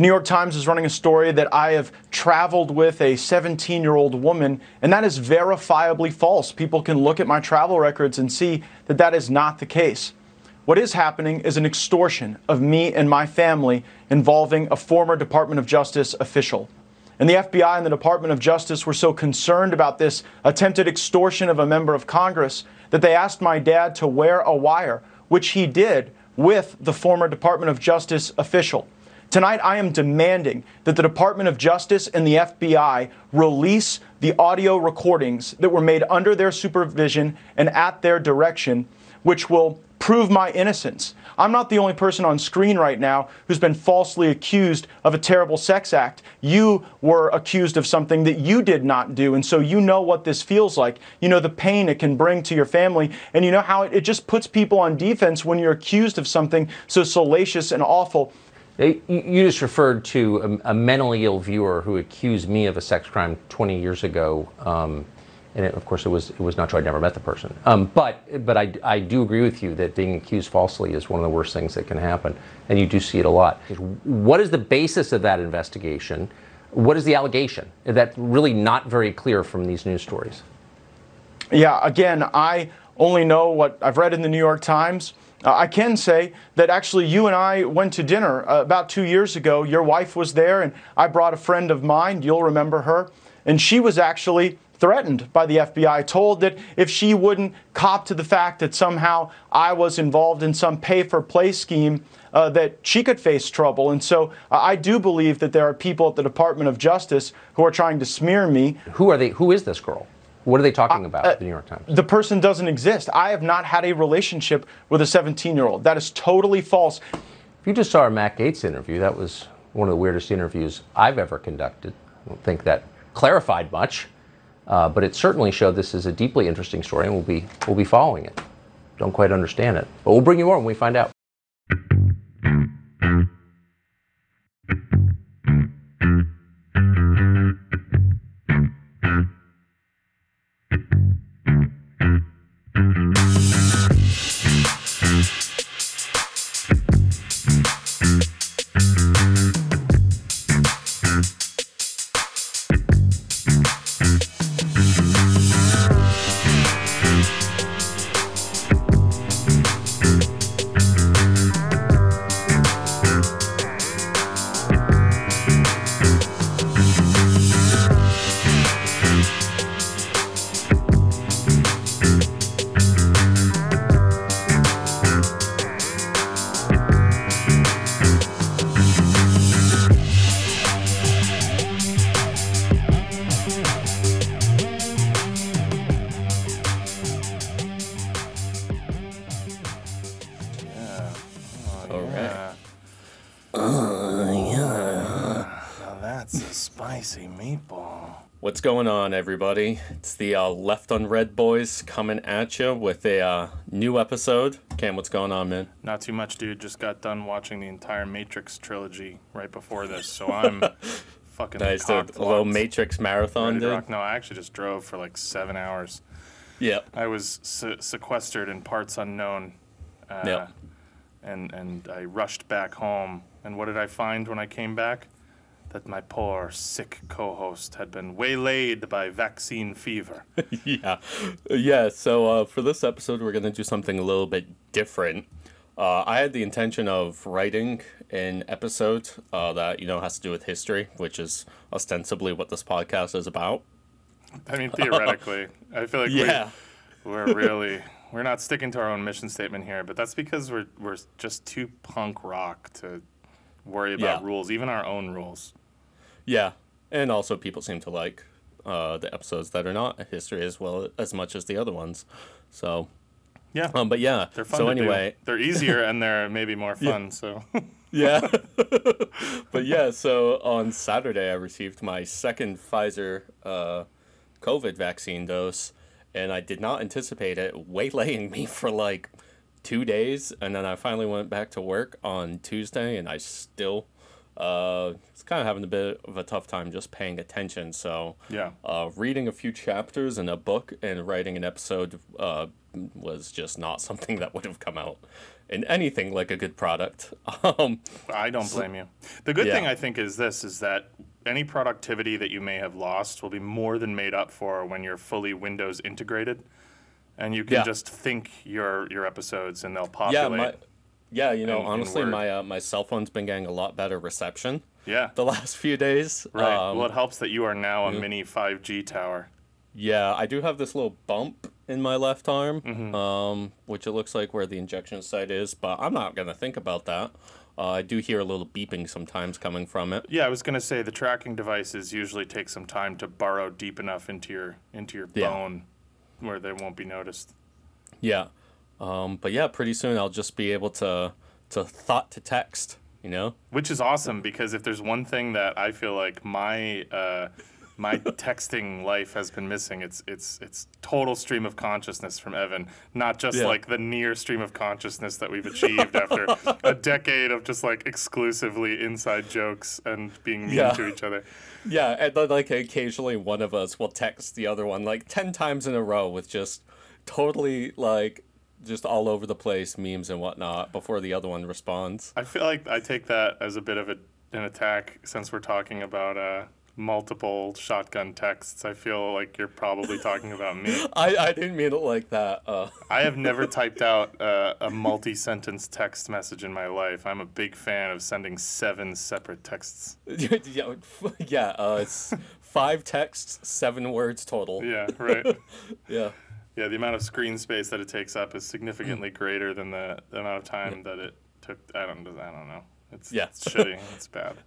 The New York Times is running a story that I have traveled with a 17 year old woman, and that is verifiably false. People can look at my travel records and see that that is not the case. What is happening is an extortion of me and my family involving a former Department of Justice official. And the FBI and the Department of Justice were so concerned about this attempted extortion of a member of Congress that they asked my dad to wear a wire, which he did with the former Department of Justice official. Tonight, I am demanding that the Department of Justice and the FBI release the audio recordings that were made under their supervision and at their direction, which will prove my innocence. I'm not the only person on screen right now who's been falsely accused of a terrible sex act. You were accused of something that you did not do, and so you know what this feels like. You know the pain it can bring to your family, and you know how it, it just puts people on defense when you're accused of something so salacious and awful. You just referred to a, a, mentally ill viewer who accused me of a sex crime 20 years ago. Um, and it, of course, it was it was not true. I'd never met the person. Um, but but I, I do agree with you that being accused falsely is one of the worst things that can happen, and you do see it a lot. What is the basis of that investigation? What is the allegation? That's really not very clear from these news stories. Yeah, again, I only know what I've read in the New York Times. Uh, I can say that actually you and I went to dinner uh, about two years ago. Your wife was there, and I brought a friend of mine. You'll remember her. And she was actually threatened by the FBI, told that if she wouldn't cop to the fact that somehow I was involved in some pay for play scheme, uh, that she could face trouble. And so uh, I do believe that there are people at the Department of Justice who are trying to smear me. Who are they? Who is this girl? What are they talking about uh, the New York Times? The person doesn't exist. I have not had a relationship with a 17 year old. That is totally false. If you just saw our Matt Gaetz interview, that was one of the weirdest interviews I've ever conducted. I don't think that clarified much, uh, but it certainly showed this is a deeply interesting story, and we'll be we'll be following it. Don't quite understand it, but we'll bring you more when we find out. What's going on, everybody? It's the uh, Left on Red boys coming at you with a uh, new episode. Cam, what's going on, man? Not too much, dude. Just got done watching the entire Matrix trilogy right before this, so I'm fucking nice. A little Matrix marathon, dude. No, I actually just drove for like seven hours. Yeah. I was se- sequestered in parts unknown. Uh, yep. And and I rushed back home. And what did I find when I came back? That my poor sick co-host had been waylaid by vaccine fever. yeah, yeah. So uh, for this episode, we're gonna do something a little bit different. Uh, I had the intention of writing an episode uh, that you know has to do with history, which is ostensibly what this podcast is about. I mean, theoretically, I feel like yeah. we, we're really we're not sticking to our own mission statement here, but that's because we're we're just too punk rock to worry about yeah. rules, even our own rules. Yeah, and also people seem to like uh, the episodes that are not history as well as much as the other ones. So yeah, um, but yeah, they're fun. So anyway, do. they're easier and they're maybe more fun. Yeah. So yeah, but yeah. So on Saturday, I received my second Pfizer uh, COVID vaccine dose, and I did not anticipate it waylaying me for like two days, and then I finally went back to work on Tuesday, and I still uh, it's kind of having a bit of a tough time just paying attention. So yeah, uh, reading a few chapters in a book and writing an episode uh, was just not something that would have come out in anything like a good product. Um, I don't blame you. The good Yeah. thing I think is this is that any productivity that you may have lost will be more than made up for when you're fully Windows integrated. And you can Yeah. just think your your episodes and they'll yeah, populate. my, yeah, you know, in honestly, Word. my uh, my cell phone's been getting a lot better reception yeah. the last few days. Right. Um, well, it helps that you are now a mini 5G tower. Yeah, I do have this little bump in my left arm, Mm-hmm. um, which it looks like where the injection site is, but I'm not gonna think about that. Uh, I do hear a little beeping sometimes coming from it. Yeah, I was gonna say the tracking devices usually take some time to burrow deep enough into your into your Yeah. bone where they won't be noticed. Yeah, um, but yeah, pretty soon I'll just be able to to thought to text. You know? Which is awesome because if there's one thing that I feel like my uh, my texting life has been missing, it's it's it's total stream of consciousness from Evan, not just Yeah. like the near stream of consciousness that we've achieved after a decade of just like exclusively inside jokes and being mean Yeah. to each other. Yeah, and then like occasionally one of us will text the other one like ten times in a row with just totally like just all over the place memes and whatnot before the other one responds. I feel like I take that as a bit of a, an attack since we're talking about uh, multiple shotgun texts. I feel like you're probably talking about me. I, I didn't mean it like that. Uh, I have never typed out uh, a multi sentence text message in my life. I'm a big fan of sending seven separate texts. yeah, yeah uh, it's five texts, seven words total. Yeah, right. Yeah. Yeah, the amount of screen space that it takes up is significantly greater than the, the amount of time that it took. I don't, I don't know. It's, Yeah. it's shitty. It's bad.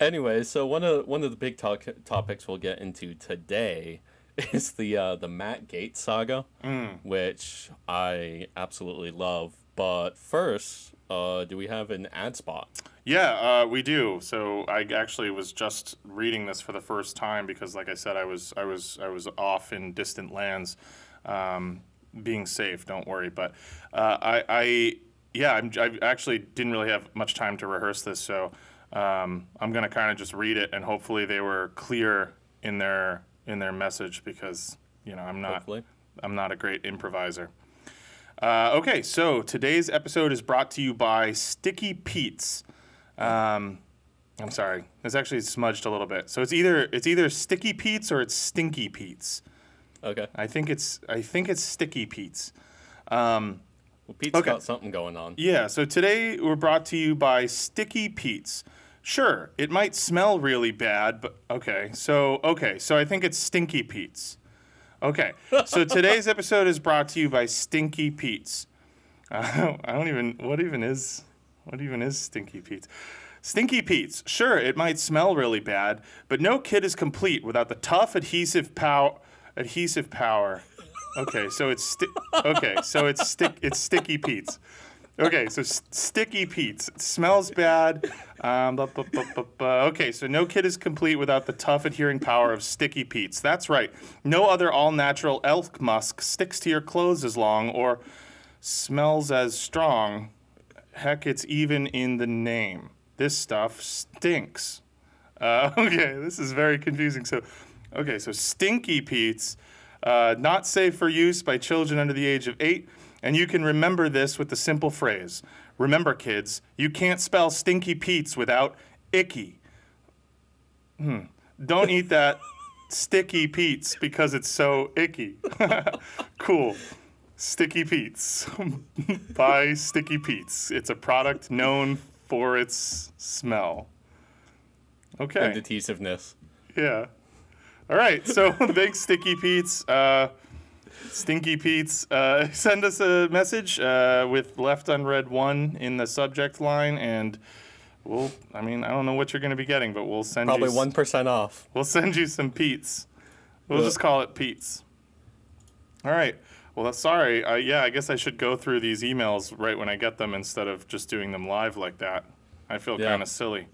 Anyway, so one of one of the big talk, topics we'll get into today is the uh, the Matt Gaetz saga, which I absolutely love. But first, uh, do we have an ad spot? Yeah, uh, we do. So I actually was just reading this for the first time because, like I said, I was I was I was off in distant lands, um, being safe. Don't worry. But uh, I, I yeah, I'm, I actually didn't really have much time to rehearse this, so um, I'm gonna kind of just read it, and hopefully they were clear in their in their message because you know I'm not Hopefully. I'm not a great improviser. Uh, okay, so today's episode is brought to you by Sticky Pete's. Um, I'm sorry, it's actually smudged a little bit. So it's either it's either Sticky Pete's or it's Stinky Pete's. Okay. I think it's I think it's Sticky Pete's. Well, Pete's Okay. got something going on. Yeah, so today we're brought to you by Sticky Pete's. Sure, it might smell really bad, but okay. So okay, so I think it's Stinky Pete's. Okay, so today's episode is brought to you by Stinky Pete's. Uh, I don't even what even is what even is Stinky Pete's? Stinky Pete's. Sure, it might smell really bad, but no kit is complete without the tough adhesive pow adhesive power. Okay, so it's sti- okay, so it's stick it's Sticky Pete's. Okay, so s- Sticky Pete's. It smells bad. Um, bu- bu- bu- okay, so no kit is complete without the tough adhering power of Sticky Pete's. That's right. No other all natural elk musk sticks to your clothes as long or smells as strong. Heck, it's even in the name. This stuff stinks. Uh, okay, this is very confusing. So, okay, so Stinky Pete's, uh, not safe for use by children under the age of eight. And you can remember this with the simple phrase Remember, kids, you can't spell Stinky Pete's without icky. Hmm. Don't eat that Sticky Pete's because it's so icky. cool. Sticky Pete's by Sticky Pete's. It's a product known for its smell. Okay. And adhesiveness. Yeah. All right. So big sticky Pete's, uh, stinky Pete's. Uh, send us a message uh, with left unread one in the subject line, and we'll. I mean, I don't know what you're going to be getting, but we'll send Probably you. one percent off. We'll send you some Pete's. We'll just call it Pete's. All right. Well, that's sorry. Uh, yeah, I guess I should go through these emails right when I get them instead of just doing them live like that. I feel Yeah. kind of silly.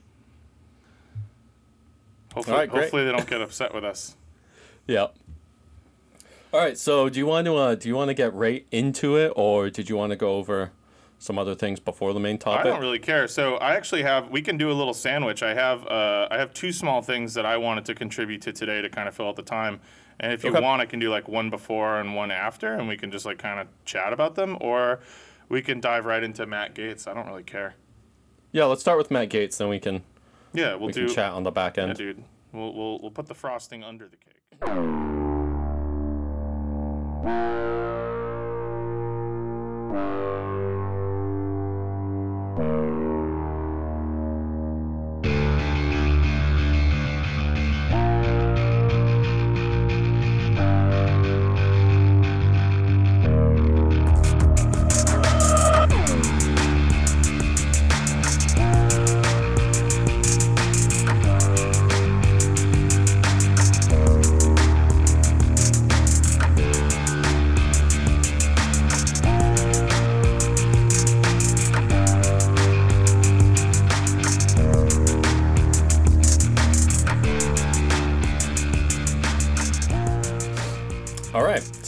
Hopefully, All right, great. hopefully they don't get upset with us. Yep. All right. So, do you want to uh, do you want to get right into it, or did you want to go over some other things before the main topic? I don't really care. So I actually have. We can do a little sandwich. I have. Uh, I have two small things that I wanted to contribute to today to kind of fill out the time. And if you Okay. want, I can do like one before and one after, and we can just like kind of chat about them. Or we can dive right into Matt Gaetz. I don't really care. Yeah, let's start with Matt Gaetz, then we can Yeah, we'll we do. can chat on the back Yeah, end. dude. We'll, we'll we'll put the frosting under the cake. All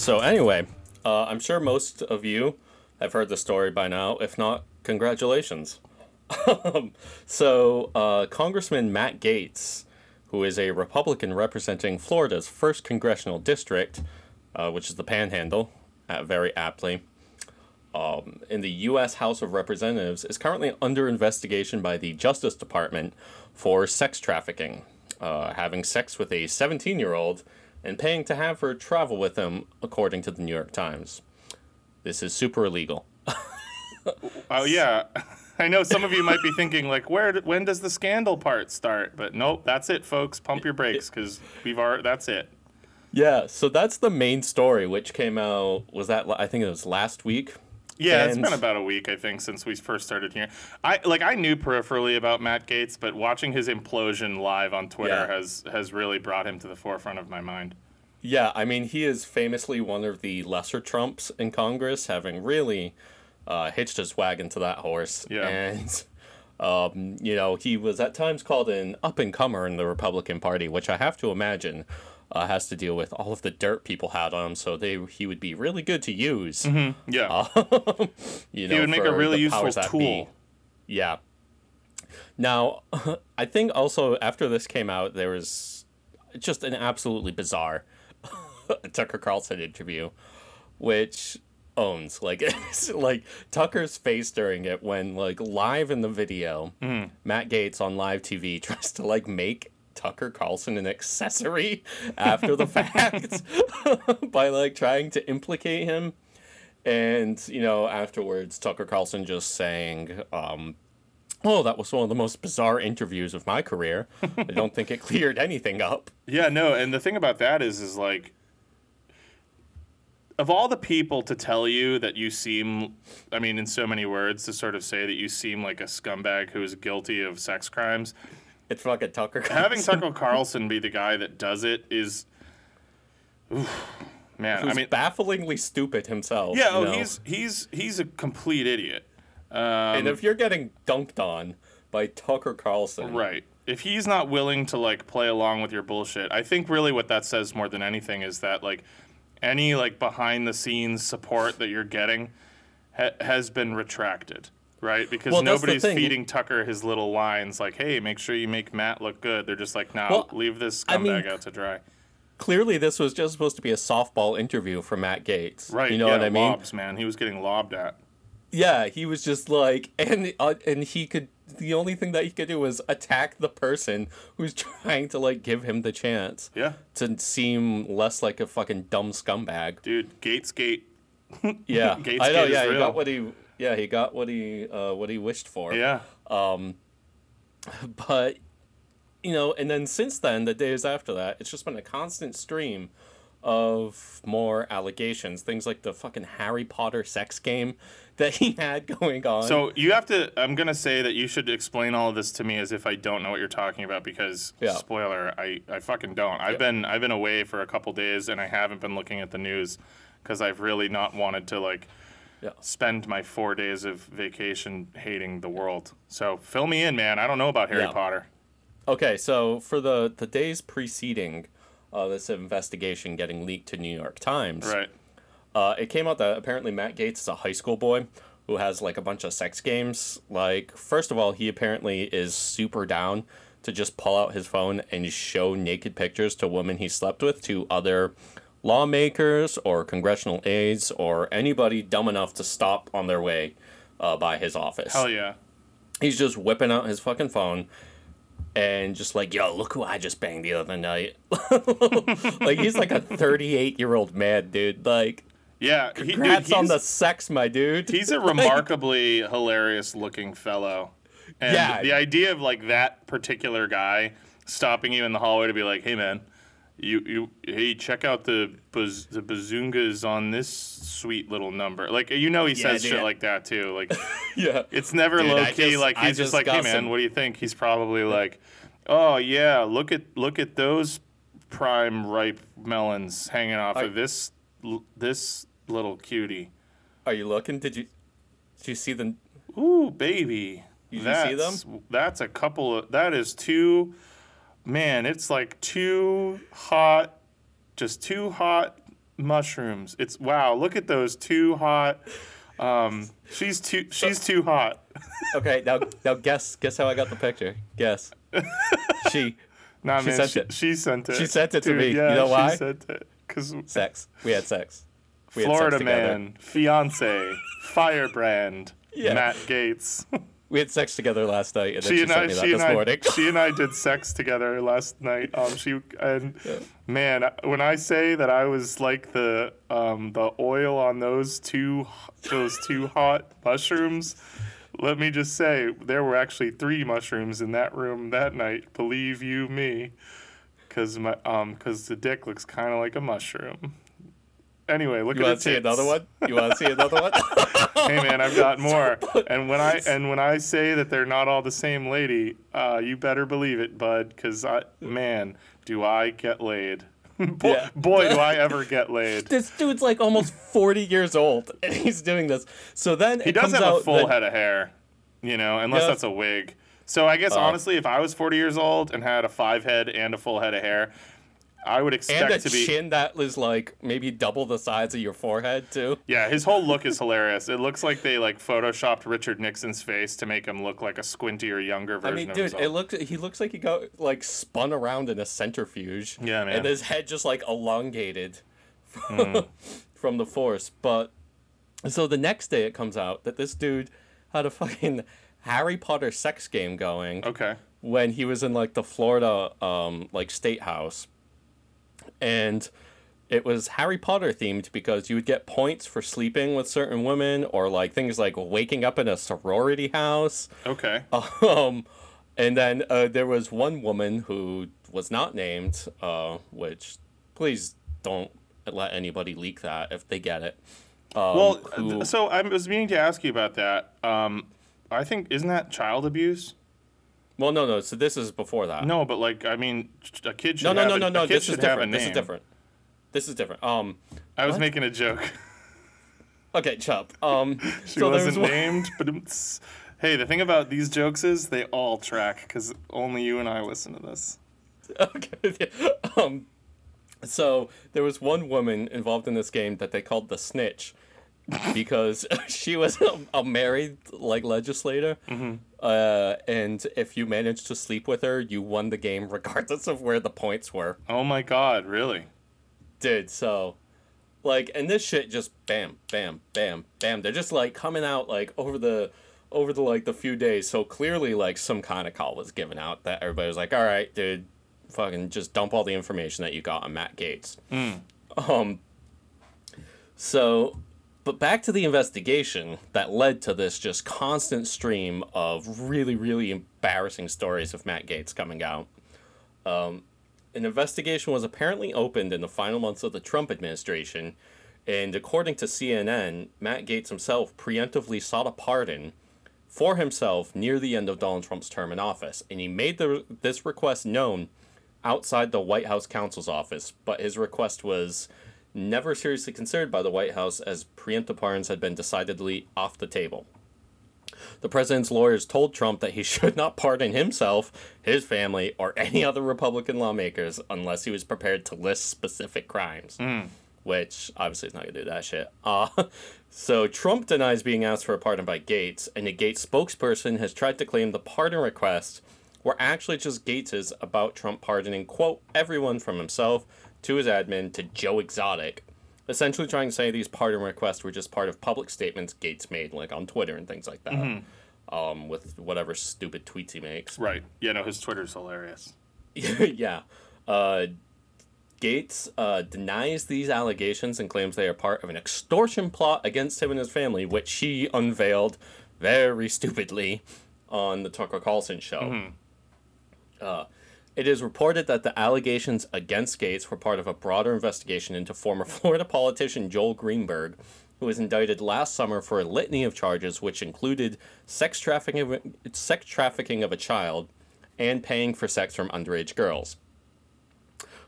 So anyway, uh, I'm sure most of you have heard the story by now. If not, congratulations. So uh, Congressman Matt Gaetz, who is a Republican representing Florida's first congressional district, uh, which is the Panhandle, uh, very aptly, um, in the U.S. House of Representatives, is currently under investigation by the Justice Department for sex trafficking, uh, having sex with a 17 year old and paying to have her travel with him, according to the New York Times. This is super illegal. Oh yeah, I know some of you might be thinking like, where? When does the scandal part start? But nope, that's it, folks. Pump your brakes because we've already. That's it. Yeah, so that's the main story, which came out, was that, I think it was last week? Yeah, it's been about a week, I think, since we first started here. I like I knew peripherally about Matt Gaetz, but watching his implosion live on Twitter Yeah. has has really brought him to the forefront of my mind. Yeah, I mean, he is famously one of the lesser Trumps in Congress, having really uh, hitched his wagon to that horse. Yeah. And, um, you know, he was at times called an up and comer in the Republican Party, which I have to imagine uh, has to deal with all of the dirt people had on him. So they he would be really good to use. Yeah, You know, he would make a really useful be. tool. Yeah. Now, I think also after this came out, there was just an absolutely bizarre Tucker Carlson interview, which owns like it's like Tucker's face during it when like live in the video, Mm-hmm. Matt Gaetz on live TV tries to like make Tucker Carlson an accessory after the fact by like trying to implicate him. And, you know, afterwards, Tucker Carlson just saying, um, Oh, that was one of the most bizarre interviews of my career. I don't think it cleared anything up. yeah, no. And the thing about that is, is like, of all the people to tell you that you seem, I mean, in so many words, to sort of say that you seem like a scumbag who is guilty of sex crimes, It's fucking Tucker Carlson. having Tucker Carlson be the guy that does it is, oof, man. who's I mean, bafflingly stupid himself. yeah. you Oh, know? he's he's he's a complete idiot. Um, and if you're getting dunked on by Tucker Carlson, Right. If he's not willing to like play along with your bullshit, I think really what that says more than anything is that like any like behind the scenes support that you're getting ha- has been retracted, right? Because Well, nobody's feeding Tucker his little lines like, "Hey, make sure you make Matt look good." They're just like, "Nah, Well, leave this I mean, scumbag out to dry." Clearly, this was just supposed to be a softball interview for Matt Gaetz. Right. You know yeah, what I mean? Lobs, man. He was getting lobbed at. Yeah, he was just like, and uh, and he could. The only thing that he could do was attack the person who's trying to like give him the chance Yeah. to seem less like a fucking dumb scumbag. Dude, Gaetz Gate. Yeah, Gaetz I know. Yeah, he got what he. Yeah, he got what he uh, what he wished for. Yeah. but you know, and then since then, the days after that, it's just been a constant stream of more allegations. Things like the fucking Harry Potter sex game that he had going on. So you have to. I'm gonna say that you should explain all of this to me as if I don't know what you're talking about because Yeah. spoiler, I I fucking don't. I've been I've been away for a couple days and I haven't been looking at the news because I've really not wanted to like Yeah. spend my four days of vacation hating the world. So fill me in, man. I don't know about Harry Yeah. Potter. Okay, so for the the days preceding uh, this investigation getting leaked to New York Times, Right. uh, it came out that apparently Matt Gaetz is a high school boy who has like a bunch of sex games. Like, first of all, he apparently is super down to just pull out his phone and show naked pictures to women he slept with to other lawmakers or congressional aides or anybody dumb enough to stop on their way uh, by his office. Hell yeah. He's just whipping out his fucking phone and just like, yo, look who I just banged the other night. like he's like a 38 year old man, dude. Like, Yeah. He, dude, congrats on the sex, my dude. He's a remarkably hilarious looking fellow. And Yeah. the idea of like that particular guy stopping you in the hallway to be like, "Hey man, you you hey, check out the baz- the bazungas on this sweet little number." Like you know he says dude. shit like that too. Like yeah. it's never Dude, low I key just- like he's just, just like, "Hey man, some- what do you think?" He's probably like, "Oh yeah, look at look at those prime ripe melons hanging off I- of this l- this little cutie." Are you looking? Did you did you see the Ooh, baby. You that's, see them? That's a couple of. That is two. Man, it's like two hot, just two hot mushrooms. It's wow. Look at those two hot. Um, she's too. She's too hot. Okay, now now guess guess how I got the picture. Guess. she Nah, She man, sent she, it. she sent it. She sent it to Dude, me. You know why? She sent it because sex. We had sex. We had sex Florida man, fiance, firebrand, Yeah. Matt Gaetz. We had sex together last night, and then she she, and sent I, me that she and I, she and I did sex together last night. Um, she and man, when I say that I was like the um the oil on those two those two hot mushrooms, let me just say there were actually three mushrooms in that room that night. Believe you me, because my um because the dick looks kind of like a mushroom. Anyway, look You at want to see another one? You want to see another one? hey man, I've got more. And when I and when I say that they're not all the same lady, uh, you better believe it, bud. Cause I, man, do I get laid? boy, Yeah. boy, do I ever get laid. this dude's like almost 40 years old, and he's doing this. So then He does have a full that- head of hair, you know, unless Yeah. that's a wig. So I guess Oh. honestly, if I was 40 years old and had a five head and a full head of hair, I would expect and a to be. chin that is like maybe double the size of your forehead too. Yeah, his whole look is hilarious. It looks like they like photoshopped Richard Nixon's face to make him look like a squintier, younger version. I mean, of dude, himself. it looks he looks like he got like spun around in a centrifuge. Yeah, man. And his head just like elongated from, Hmm. from the force. But so the next day it comes out that this dude had a fucking Harry Potter sex game going okay. when he was in like the Florida um like state house. And it was Harry Potter themed because you would get points for sleeping with certain women or like things like waking up in a sorority house. Okay. Um, and then uh, there was one woman who was not named, uh, which please don't let anybody leak that if they get it. Um, Well, who- so I was meaning to ask you about that. Um, I think isn't that child abuse? Well, no, no. So this is before that. No, but like I mean, a kid should no, no, have no, a, no, a no. kid This is a different. This is different. This is different. Um, I was What? making a joke. okay, Chup. Um, She so wasn't was named, but hey, the thing about these jokes is they all track because only you and I listen to this. okay. Um, so there was one woman involved in this game that they called the snitch because she was a, a married like legislator, uh, and if you managed to sleep with her, you won the game regardless of where the points were. Oh my God, really? Dude, so like, and this shit just bam, bam, bam, bam. They're just like coming out like over the over the like the few days. So clearly, like some kind of call was given out that everybody was like, "All right, dude, fucking just dump all the information that you got on Matt Gaetz." Um. So, but back to the investigation that led to this just constant stream of really, really embarrassing stories of Matt Gaetz coming out. Um, an investigation was apparently opened in the final months of the Trump administration, and according to CNN, Matt Gaetz himself preemptively sought a pardon for himself near the end of Donald Trump's term in office, and he made the, this request known outside the White House counsel's office, but his request was never seriously considered by the White House as preemptive pardons had been decidedly off the table. The president's lawyers told Trump that he should not pardon himself, his family, or any other Republican lawmakers unless he was prepared to list specific crimes. Which obviously is not gonna do that shit. Uh, so Trump denies being asked for a pardon by Gaetz, and a Gaetz spokesperson has tried to claim the pardon requests were actually just Gaetz's about Trump pardoning quote everyone from himself to his admin to Joe Exotic, essentially trying to say these pardon requests were just part of public statements Gaetz made, like on Twitter and things like that, Mm-hmm. um, with whatever stupid tweets he makes. Right. Yeah, no, his Twitter's hilarious. yeah. Uh, Gaetz uh, denies these allegations and claims they are part of an extortion plot against him and his family, which he unveiled very stupidly on the Tucker Carlson show. Uh, it is reported that the allegations against Gaetz were part of a broader investigation into former Florida politician Joel Greenberg, who was indicted last summer for a litany of charges, which included sex trafficking of, sex trafficking of a child and paying for sex from underage girls.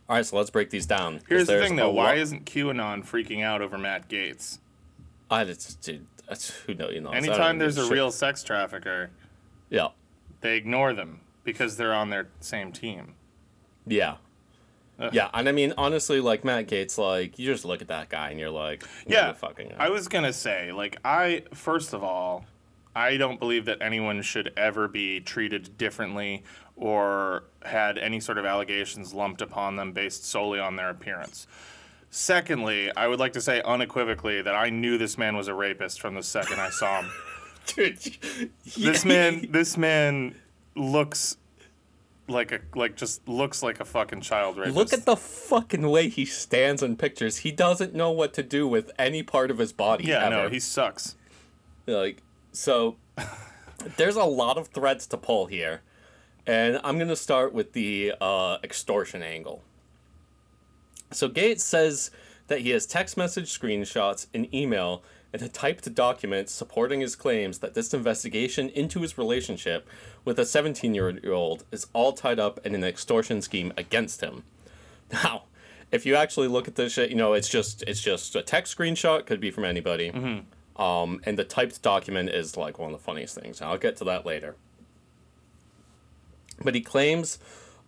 All right, so let's break these down. Here's the thing, though. Why lot- isn't QAnon freaking out over Matt Gaetz? I just, dude, that's, who know you know? Anytime there's a shit. real sex trafficker, yeah, they ignore them because they're on their same team. yeah, Ugh. yeah, and I mean honestly, like Matt Gaetz, like you just look at that guy and you're like, Yeah, fucking. I was gonna say, like, I first of all, I don't believe that anyone should ever be treated differently or had any sort of allegations lumped upon them based solely on their appearance. Secondly, I would like to say unequivocally that I knew this man was a rapist from the second I saw him. Dude, This man, this man looks like a like just looks like a fucking child rapist. Look at the fucking way he stands in pictures. He doesn't know what to do with any part of his body. yeah, ever. no, he sucks. like so. there's a lot of threads to pull here, and I'm gonna start with the uh, extortion angle. So Gaetz says that he has text message screenshots, an email, and a typed document supporting his claims that this investigation into his relationship with a 17 year old is all tied up in an extortion scheme against him. Now, if you actually look at this shit, you know it's just it's just a text screenshot, could be from anybody. Um, and the typed document is like one of the funniest things. I'll get to that later. But he claims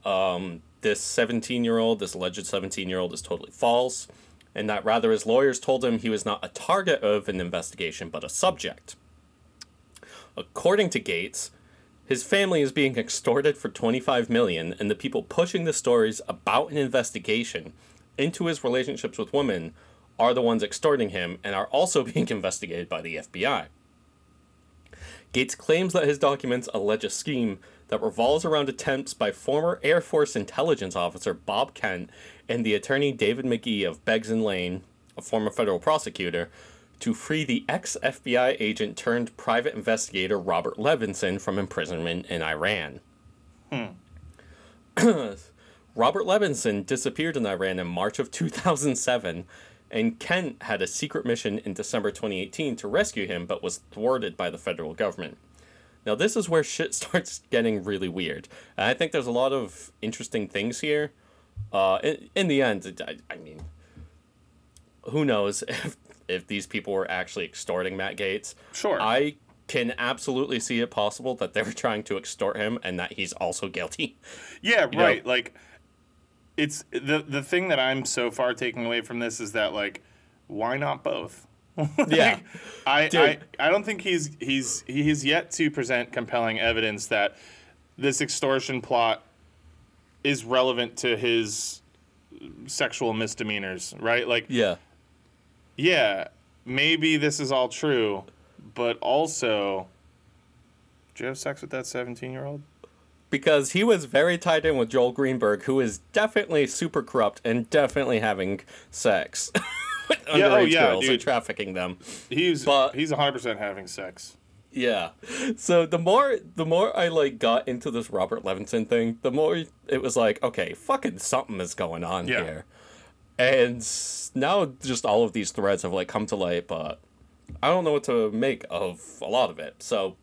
um, this 17 year old, this alleged 17 year old, is totally false, and that rather his lawyers told him he was not a target of an investigation, but a subject. According to Gaetz, his family is being extorted for 25 million, and the people pushing the stories about an investigation into his relationships with women are the ones extorting him and are also being investigated by the FBI. Gaetz claims that his documents allege a scheme that revolves around attempts by former Air Force intelligence officer Bob Kent and the attorney David McGee of Beggs and Lane, a former federal prosecutor, to free the ex FBI agent turned private investigator Robert Levinson from imprisonment in Iran. Hmm. Robert Levinson disappeared in Iran in March of 2007, and Kent had a secret mission in December 2018 to rescue him, but was thwarted by the federal government. Now, this is where shit starts getting really weird. And I think there's a lot of interesting things here. Uh, in, in the end, I, I mean, who knows if, if these people were actually extorting Matt Gaetz? Sure. I can absolutely see it possible that they were trying to extort him and that he's also guilty. Yeah, know? right. Like it's the the thing that I'm so far taking away from this is that like why not both? Yeah. I, I I don't think he's he's he has yet to present compelling evidence that this extortion plot is relevant to his sexual misdemeanors, right? Like Yeah. yeah, maybe this is all true, but also did you have sex with that 17-year-old? because he was very tied in with Joel Greenberg, who is definitely super corrupt and definitely having sex with Yeah, oh, yeah, girls and dude. trafficking them. He's But- he's 100% having sex. Yeah. So the more the more I like got into this Robert Levinson thing, the more it was like, okay, fucking something is going on Yeah. here. And now just all of these threads have like come to light, but I don't know what to make of a lot of it. So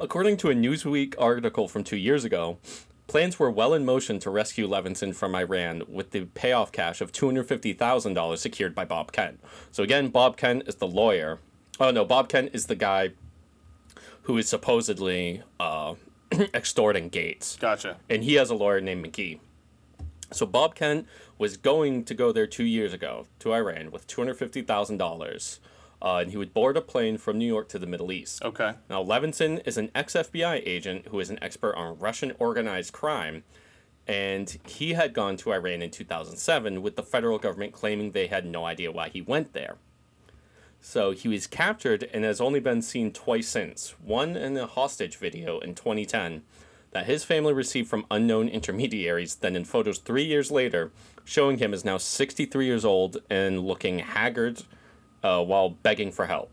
according to a Newsweek article from 2 years ago, plans were well in motion to rescue Levinson from Iran with the payoff cash of $250,000 secured by Bob Kent. So again, Bob Kent is the lawyer. Oh no, Bob Kent is the guy who is supposedly uh, extorting Gaetz, Gotcha. and he has a lawyer named McGee. So Bob Kent was going to go there two years ago to Iran with two hundred fifty thousand dollars, uh, and he would board a plane from New York to the Middle East. Okay. Now Levinson is an ex FBI agent who is an expert on Russian organized crime, and he had gone to Iran in 2007 with the federal government claiming they had no idea why he went there. So he was captured and has only been seen twice since. One in a hostage video in 2010 that his family received from unknown intermediaries, then in photos three years later showing him as now 63 years old and looking haggard uh, while begging for help.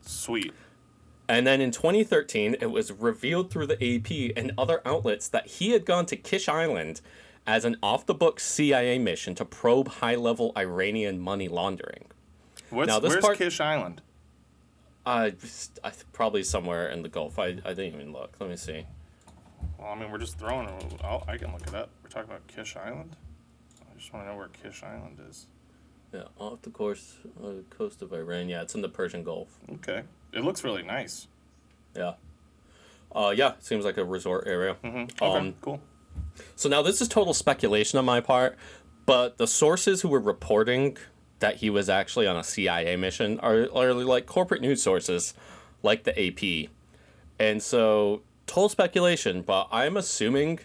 Sweet. And then in 2013, it was revealed through the AP and other outlets that he had gone to Kish Island as an off the books CIA mission to probe high level Iranian money laundering. What's, Now, where's part- Kish Island? Uh, I th- probably somewhere in the Gulf. I, I didn't even look. Let me see. Well, I mean, we're just throwing it. I'll, I can look it up. We're talking about Kish Island. I just want to know where Kish Island is. Yeah, off the course, uh, coast of Iran. Yeah, it's in the Persian Gulf. Okay. It looks really nice. Yeah. Uh, yeah, seems like a resort area. Okay, Um, cool. So now this is total speculation on my part, but the sources who were reporting that he was actually on a CIA mission are, are like corporate news sources, like the AP. And so total speculation, but I'm assuming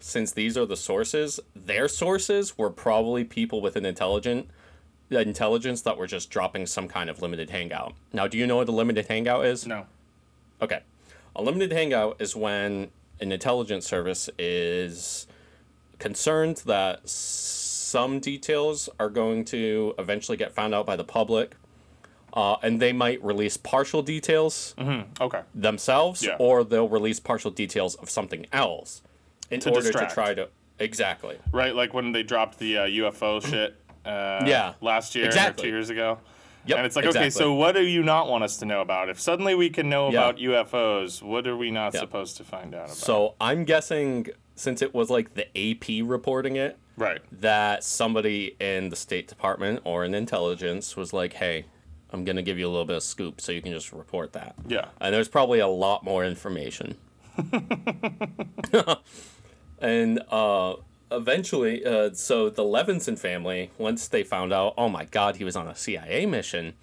since these are the sources, their sources were probably people with an intelligent intelligence that were just dropping some kind of limited hangout. Now, do you know what a limited hangout is? No. Okay. A limited hangout is when an intelligence service is concerned that some details are going to eventually get found out by the public, uh, and they might release partial details Okay. themselves, Yeah. or they'll release partial details of something else in To order distract. to try to exactly. Right, like when they dropped the uh, UFO shit. Uh, Yeah, Last year exactly. two years ago. Yep, And it's like, okay, so what do you not want us to know about? If suddenly we can know Yeah. about UFOs, what are we not Yeah. supposed to find out about? So I'm guessing since it was like the AP reporting it, right. that somebody in the State Department or in intelligence was like, hey, I'm going to give you a little bit of scoop so you can just report that. Yeah. And there's probably a lot more information. and uh, eventually, uh, so the Levinson family, once they found out, oh my God, he was on a CIA mission,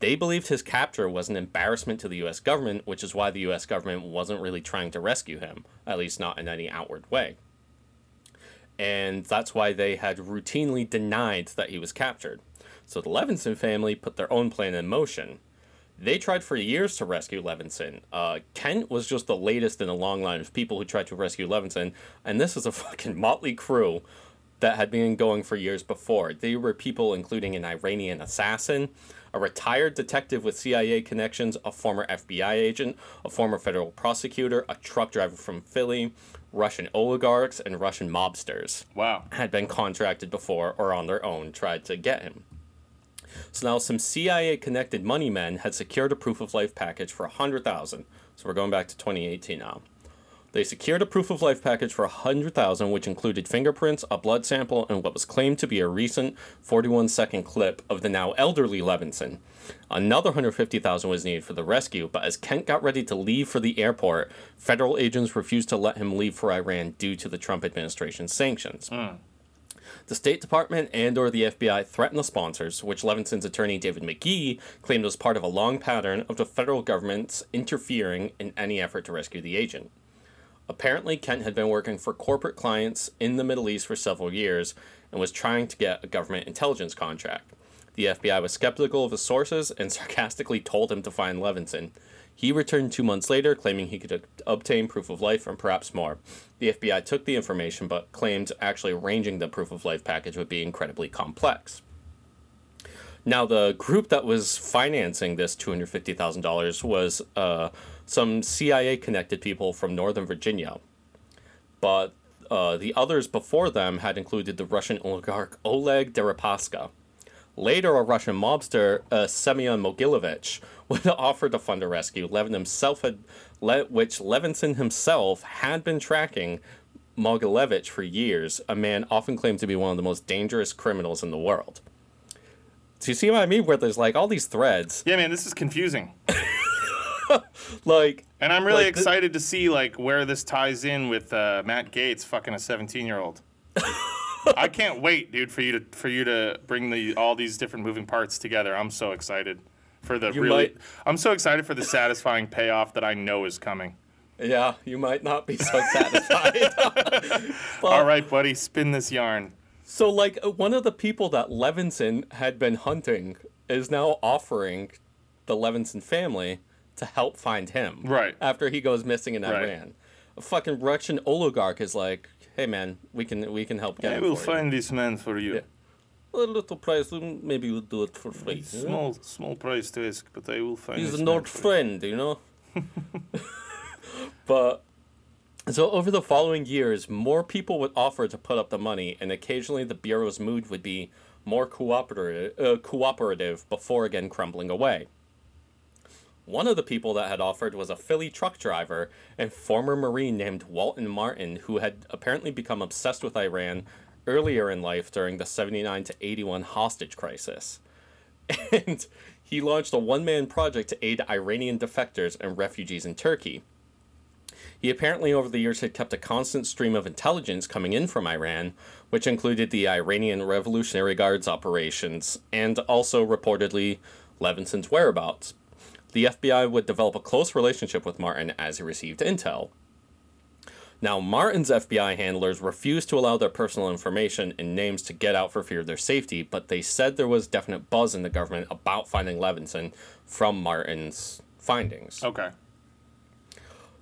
they believed his capture was an embarrassment to the U.S. government, which is why the U.S. government wasn't really trying to rescue him, at least not in any outward way and that's why they had routinely denied that he was captured. So the Levinson family put their own plan in motion. They tried for years to rescue Levinson. Uh, Kent was just the latest in a long line of people who tried to rescue Levinson, and this is a fucking motley crew that had been going for years before. They were people including an Iranian assassin, a retired detective with CIA connections, a former FBI agent, a former federal prosecutor, a truck driver from Philly, Russian oligarchs, and Russian mobsters Wow. had been contracted before or on their own tried to get him. So now some CIA connected money men had secured a proof of life package for 100,000. So we're going back to 2018 now. They secured a proof of life package for 100,000 which included fingerprints, a blood sample, and what was claimed to be a recent 41 second clip of the now elderly Levinson. Another 150,000 was needed for the rescue, but as Kent got ready to leave for the airport, federal agents refused to let him leave for Iran due to the Trump administration's sanctions. Hmm. The State Department and or the FBI threatened the sponsors, which Levinson's attorney David McGee claimed was part of a long pattern of the federal government's interfering in any effort to rescue the agent. Apparently, Kent had been working for corporate clients in the Middle East for several years and was trying to get a government intelligence contract. The FBI was skeptical of his sources and sarcastically told him to find Levinson. He returned two months later, claiming he could obtain proof of life and perhaps more. The FBI took the information but claimed actually arranging the proof of life package would be incredibly complex. Now, the group that was financing this $250,000 was uh, some CIA connected people from Northern Virginia. But uh, the others before them had included the Russian oligarch Oleg Deripaska. Later, a Russian mobster, uh, Semyon Mogilevich, would offer to fund a rescue, Levin himself had, le- which Levinson himself had been tracking Mogilevich for years, a man often claimed to be one of the most dangerous criminals in the world. Do you see what I mean? Where there's like all these threads, Yeah, man, this is confusing. like And I'm really Like excited to see like where this ties in with uh, Matt Gaetz fucking a 17 year old. I can't wait, dude, for you to for you to bring the all these different moving parts together. I'm so excited for the You really. might- I'm so excited for the satisfying payoff that I know is coming. Yeah, you might not be so satisfied. But- All right, buddy, spin this yarn. So, like, uh, one of the people that Levinson had been hunting is now offering the Levinson family to help find him. Right. After he goes missing in Right. Iran. A fucking Russian oligarch is like, hey, man, we can we can help get I him will for you." find this man for you. Yeah. A little price, mm, maybe we'll do it for free. Small, small price to ask, but I will find. He's an man old for you. friend, you know? but so over the following years, more people would offer to put up the money, and occasionally the bureau's mood would be more cooperative, uh, cooperative before again crumbling away. One of the people that had offered was a Philly truck driver and former Marine named Walton Martin, who had apparently become obsessed with Iran earlier in life during the 79 to 81 hostage crisis. And he launched a one man project to aid Iranian defectors and refugees in Turkey. He apparently, over the years, had kept a constant stream of intelligence coming in from Iran, which included the Iranian Revolutionary Guards operations and also reportedly Levinson's whereabouts. The FBI would develop a close relationship with Martin as he received intel. Now, Martin's FBI handlers refused to allow their personal information and names to get out for fear of their safety, but they said there was definite buzz in the government about finding Levinson from Martin's findings. Okay.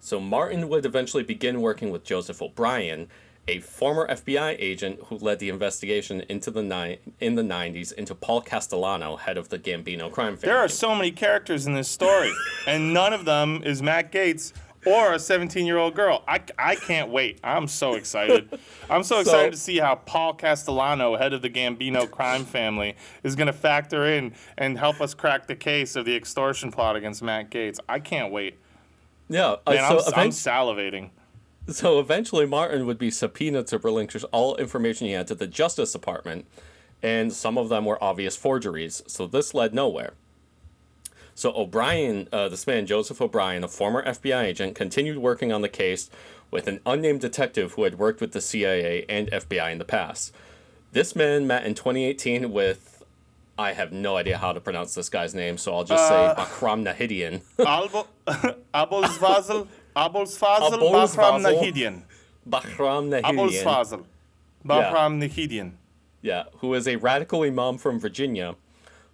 So Martin would eventually begin working with Joseph O'Brien, a former FBI agent who led the investigation into the ni- in the 90s into Paul Castellano, head of the Gambino crime family. There are so many characters in this story, and none of them is Matt Gaetz or a 17 year old girl. I, I can't wait. I'm so excited. I'm so excited to see how Paul Castellano, head of the Gambino crime family, is going to factor in and help us crack the case of the extortion plot against Matt Gaetz. I can't wait. yeah, uh, Man, I'm, so, I'm salivating. So eventually Martin would be subpoenaed to relinquish all information he had to the Justice Department, and some of them were obvious forgeries, so this led nowhere. So O'Brien, uh, this man Joseph O'Brien, a former FBI agent, continued working on the case with an unnamed detective who had worked with the CIA and FBI in the past. This man met in 2018 with, I have no idea how to pronounce this guy's name, so I'll just Uh, say Bakram Nahidian. Albo, Abolsfazel, Abolsvazel. Bahram Nahidian. Bakram Nahidian. Abolsfazel, Bahram Nahidian. Yeah, who is a radical imam from Virginia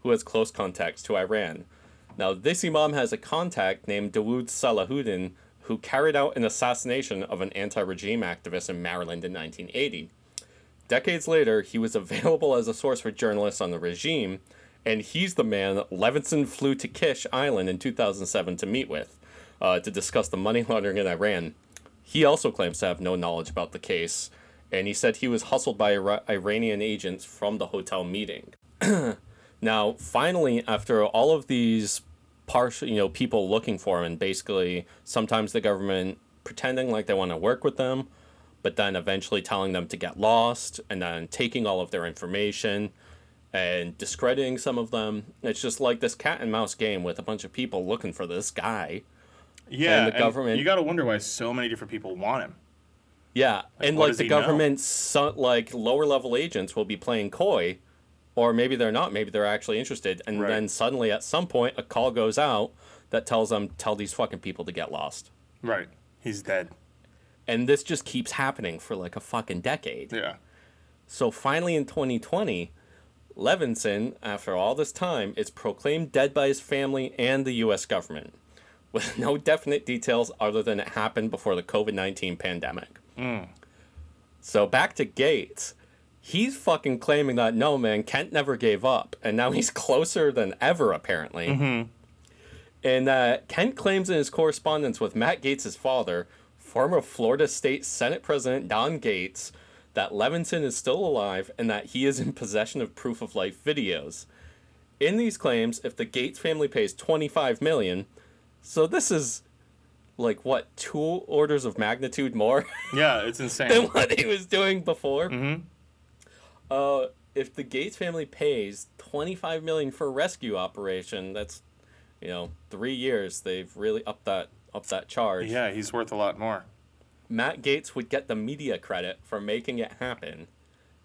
who has close contacts to Iran. Now, this imam has a contact named Dawood Salahuddin who carried out an assassination of an anti regime activist in Maryland in 1980. Decades later, he was available as a source for journalists on the regime, and he's the man Levinson flew to Kish Island in 2007 to meet with uh, to discuss the money laundering in Iran. He also claims to have no knowledge about the case, and he said he was hustled by Ira- Iranian agents from the hotel meeting. now, finally, after all of these partial, you know, people looking for him, and basically sometimes the government pretending like they want to work with them, but then eventually telling them to get lost, and then taking all of their information and discrediting some of them. It's just like this cat and mouse game with a bunch of people looking for this guy. Yeah, the government- You got to wonder why so many different people want him. Yeah, and like the he know? government, so, like lower level agents will be playing coy, or maybe they're not. Maybe they're actually interested, and Right. then suddenly at some point a call goes out that tells them tell these fucking people to get lost, Right. He's dead. and this just keeps happening for like a fucking decade. Yeah. So finally in 2020, Levinson, after all this time, is proclaimed dead by his family and the U.S. government, with no definite details other than it happened before the COVID 19 pandemic. So back to Gaetz. He's fucking claiming that no, man, Kent never gave up, and now he's closer than ever, apparently. And uh, Kent claims in his correspondence with Matt Gaetz' father, former Florida State Senate President Don Gaetz, that Levinson is still alive and that he is in possession of proof of life videos. In these claims, if the Gaetz family pays 25 million, so this is like what two orders of magnitude more Yeah, it's insane. than what he was doing before. Uh, if the Gaetz family pays 25 million for a rescue operation, that's you know three years. They've really upped that up that charge. yeah, he's worth a lot more. Matt Gaetz would get the media credit for making it happen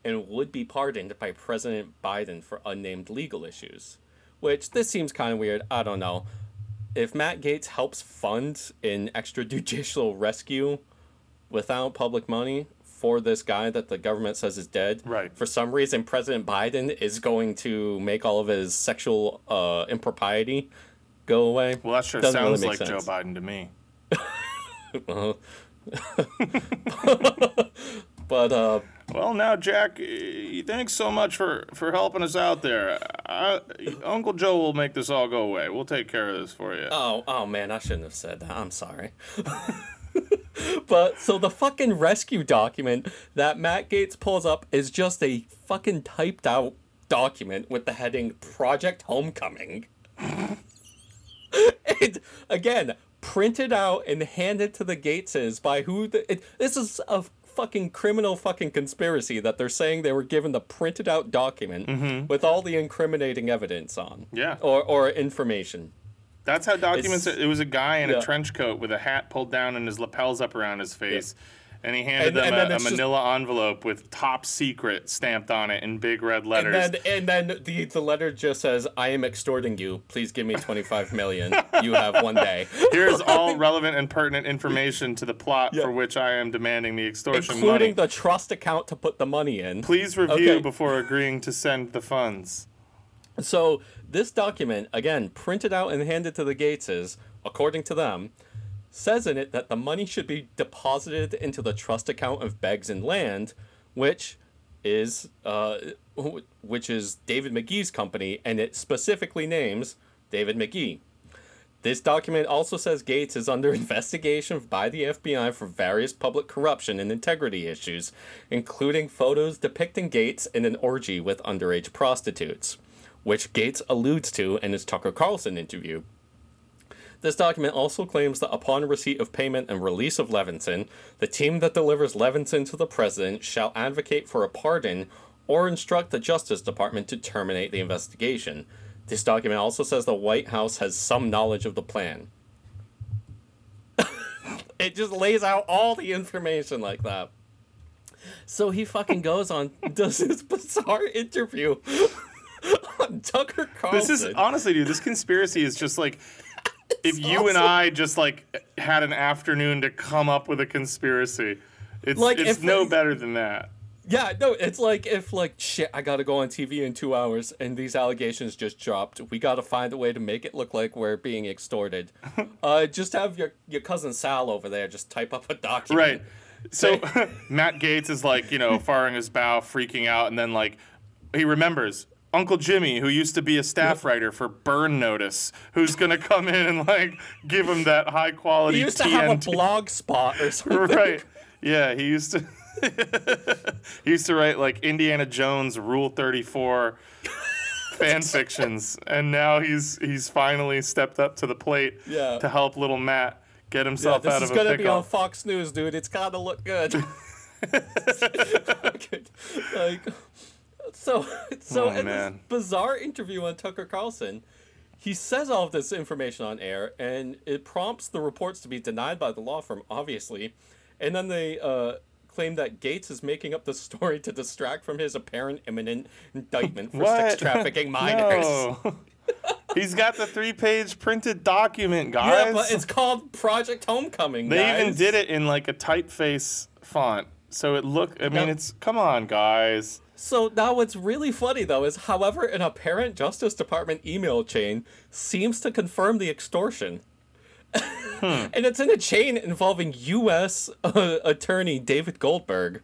and would be pardoned by President Biden for unnamed legal issues. Which this seems kind of weird. I don't know. If Matt Gaetz helps fund an extrajudicial rescue without public money for this guy that the government says is dead, Right. For some reason, President Biden is going to make all of his sexual uh, impropriety go away. Well, that sure Doesn't sounds make like sense. Joe Biden to me. But uh, Well, now, Jack, thanks so much for, for helping us out there. I, Uncle Joe will make this all go away. We'll take care of this for you. Oh, oh man, I shouldn't have said that. I'm sorry. but so the fucking rescue document that Matt Gaetz pulls up is just a fucking typed out document with the heading Project Homecoming. and again, printed out and handed to the Gaetzes by who the it, this is a fucking criminal fucking conspiracy that they're saying they were given the printed out document mm-hmm. with all the incriminating evidence on. Yeah. Or or information. That's how documents. It's- It was a guy in yeah. a trench coat with a hat pulled down and his lapels up around his face, and he handed And- them and a, a it's just- Manila envelope with "Top Secret" stamped on it in big red letters. And then, and then the, the letter just says, I am extorting you. Please give me 25 million. You have one day. Here's all relevant and pertinent information to the plot Yeah. for which I am demanding the extortion Including money. the trust account to put the money in. Please review Okay. before agreeing to send the funds. So this document, again, printed out and handed to the Gaetzes, according to them, says in it that the money should be deposited into the trust account of Beggs and Lane, which is uh, which is David McGee's company, and it specifically names David McGee. This document also says Gaetz is under investigation by the FBI for various public corruption and integrity issues, including photos depicting Gaetz in an orgy with underage prostitutes, which Gaetz alludes to in his Tucker Carlson interview. This document also claims that upon receipt of payment and release of Levinson, the team that delivers Levinson to the president shall advocate for a pardon or instruct the Justice Department to terminate the investigation. This document also says the White House has some knowledge of the plan. it just lays out all the information like that. So he fucking goes on, does this bizarre interview on Tucker Carlson. This is honestly, dude. This conspiracy is just like if you and. I just like had an afternoon to come up with a conspiracy. It's Like, it's no they- better than that. Yeah, no, it's like if like shit, I gotta go on TV in two hours, and these allegations just dropped. We gotta find a way to make it look like we're being extorted. uh, just have your your cousin Sal over there just type up a document. Right. So Matt Gaetz is like, you know, firing his bow, freaking out, and then like he remembers Uncle Jimmy, who used to be a staff writer for Burn Notice, who's gonna come in and like give him that high quality He used to have a blog spot or something. right. Yeah, he used to. he used to write like Indiana Jones Rule Thirty Four fan fictions, and now he's he's finally stepped up to the plate Yeah. to help little Matt get himself this out of a pickle. This is gonna be on Fox News, dude. It's gotta look good. Good. like, so, so Oh, in this bizarre interview on Tucker Carlson, he says all of this information on air, and it prompts the reports to be denied by the law firm, obviously, and then they uh, claim that Gaetz is making up the story to distract from his apparent imminent indictment for sex trafficking minors. He's got the three-page printed document, guys. Yeah, but it's called Project Homecoming. they even did it in like a typeface font, so it look. I mean, it's come on, guys. So now what's really funny though is however an apparent Justice Department email chain seems to confirm the extortion. and it's in a chain involving U.S. Uh, Attorney David Goldberg,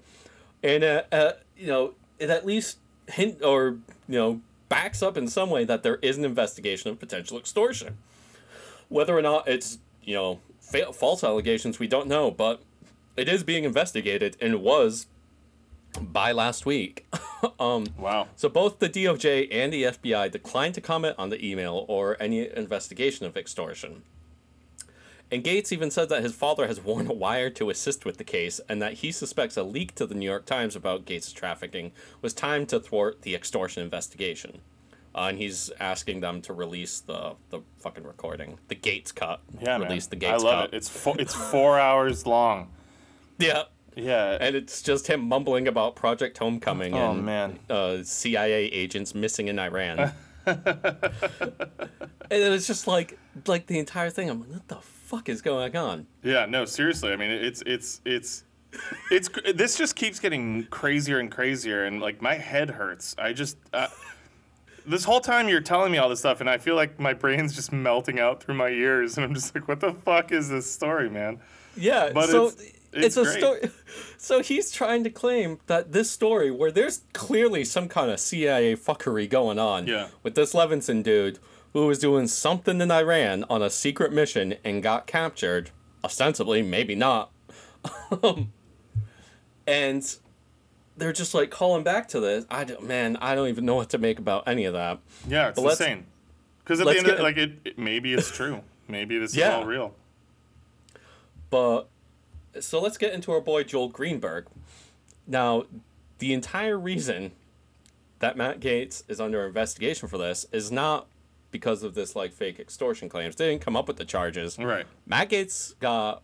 and uh, uh, you know it at least hint or you know backs up in some way that there is an investigation of potential extortion. Whether or not it's you know fa- false allegations, we don't know, but it is being investigated and was by last week. um, Wow. so both the DOJ and the FBI declined to comment on the email or any investigation of extortion. And Gaetz even said that his father has worn a wire to assist with the case and that he suspects a leak to the New York Times about Gaetz' trafficking was timed to thwart the extortion investigation. Uh, and he's asking them to release the, the fucking recording, the Gaetz cut. Yeah, release man. the Gaetz cut. I love cut. it. It's four, it's four hours long. yeah, Yeah. and it's just him mumbling about Project Homecoming Oh, and man. uh, CIA agents missing in Iran. and it's just like like the entire thing. I'm like, what the fuck is going on? Yeah, no, seriously. I mean, it's it's it's it's this just keeps getting crazier and crazier, and like my head hurts. I just uh, this whole time you're telling me all this stuff, and I feel like my brain's just melting out through my ears, and I'm just like, what the fuck is this story, man? Yeah, But so it's- it's a story. So he's trying to claim that this story, where there's clearly some kind of CIA fuckery going on, Yeah. with this Levinson dude who was doing something in Iran on a secret mission and got captured, ostensibly, maybe not, um, and they're just like calling back to this. I don't, man, I don't even know what to make about any of that. Yeah, it's But insane. Because at the end, of it, like it, it, maybe it's true. Maybe this Yeah. is all real. But so let's get into our boy Joel Greenberg. Now, the entire reason that Matt Gaetz is under investigation for this is not because of this like fake extortion claims. They didn't come up with the charges. Right. Matt Gaetz got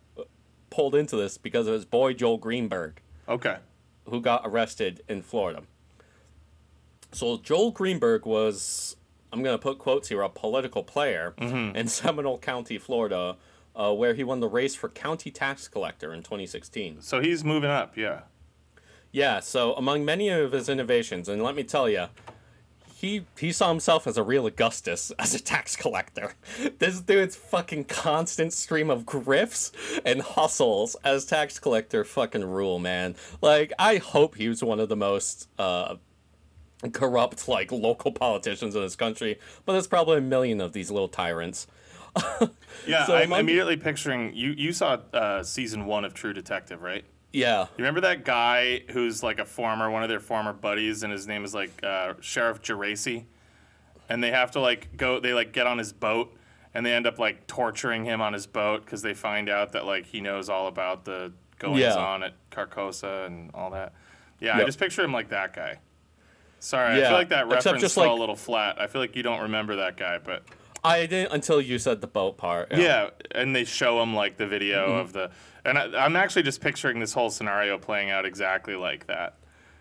pulled into this because of his boy Joel Greenberg, Okay. who got arrested in Florida. So Joel Greenberg was, I'm going to put quotes here, a political player mm-hmm. in Seminole County, Florida, uh, where he won the race for county tax collector in 2016. So he's moving up. Yeah. Yeah, so among many of his innovations, and let me tell you, he he saw himself as a real Augustus as a tax collector. This dude's fucking constant stream of grifts and hustles as tax collector fucking rule, man. Like I hope he was one of the most uh corrupt like local politicians in this country, but there's probably a million of these little tyrants. Yeah. So I'm immediately picturing you. You saw uh, season one of True Detective, right? Yeah. You remember that guy who's like a former, one of their former buddies, and his name is like uh, Sheriff Geraci, and they have to like go, they like get on his boat, and they end up like torturing him on his boat because they find out that like he knows all about the goings Yeah. on at Carcosa and all that. Yeah, I Yep. just picture him like that guy. Sorry, I Yeah, feel like that reference fell like- a little flat. I feel like you don't remember that guy, but I didn't until you said the boat part. yeah, and they show him like the video Mm-hmm. of the, and I, I'm actually just picturing this whole scenario playing out exactly like that.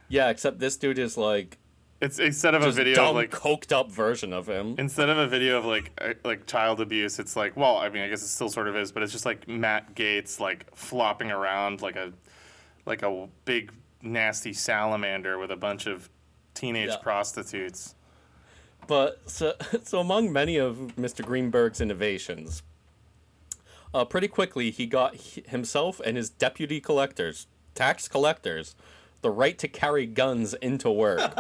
Yeah, except this dude is like It's instead of a video dumb, of like coked up version of him. instead of a video of like uh, like child abuse, it's like well, I mean, I guess it still sort of is, but it's just like Matt Gaetz like flopping around like a like a big nasty salamander with a bunch of teenage Yeah. prostitutes. But so, so among many of Mr. Greenberg's innovations, uh, pretty quickly he got himself and his deputy collectors, tax collectors, the right to carry guns into work,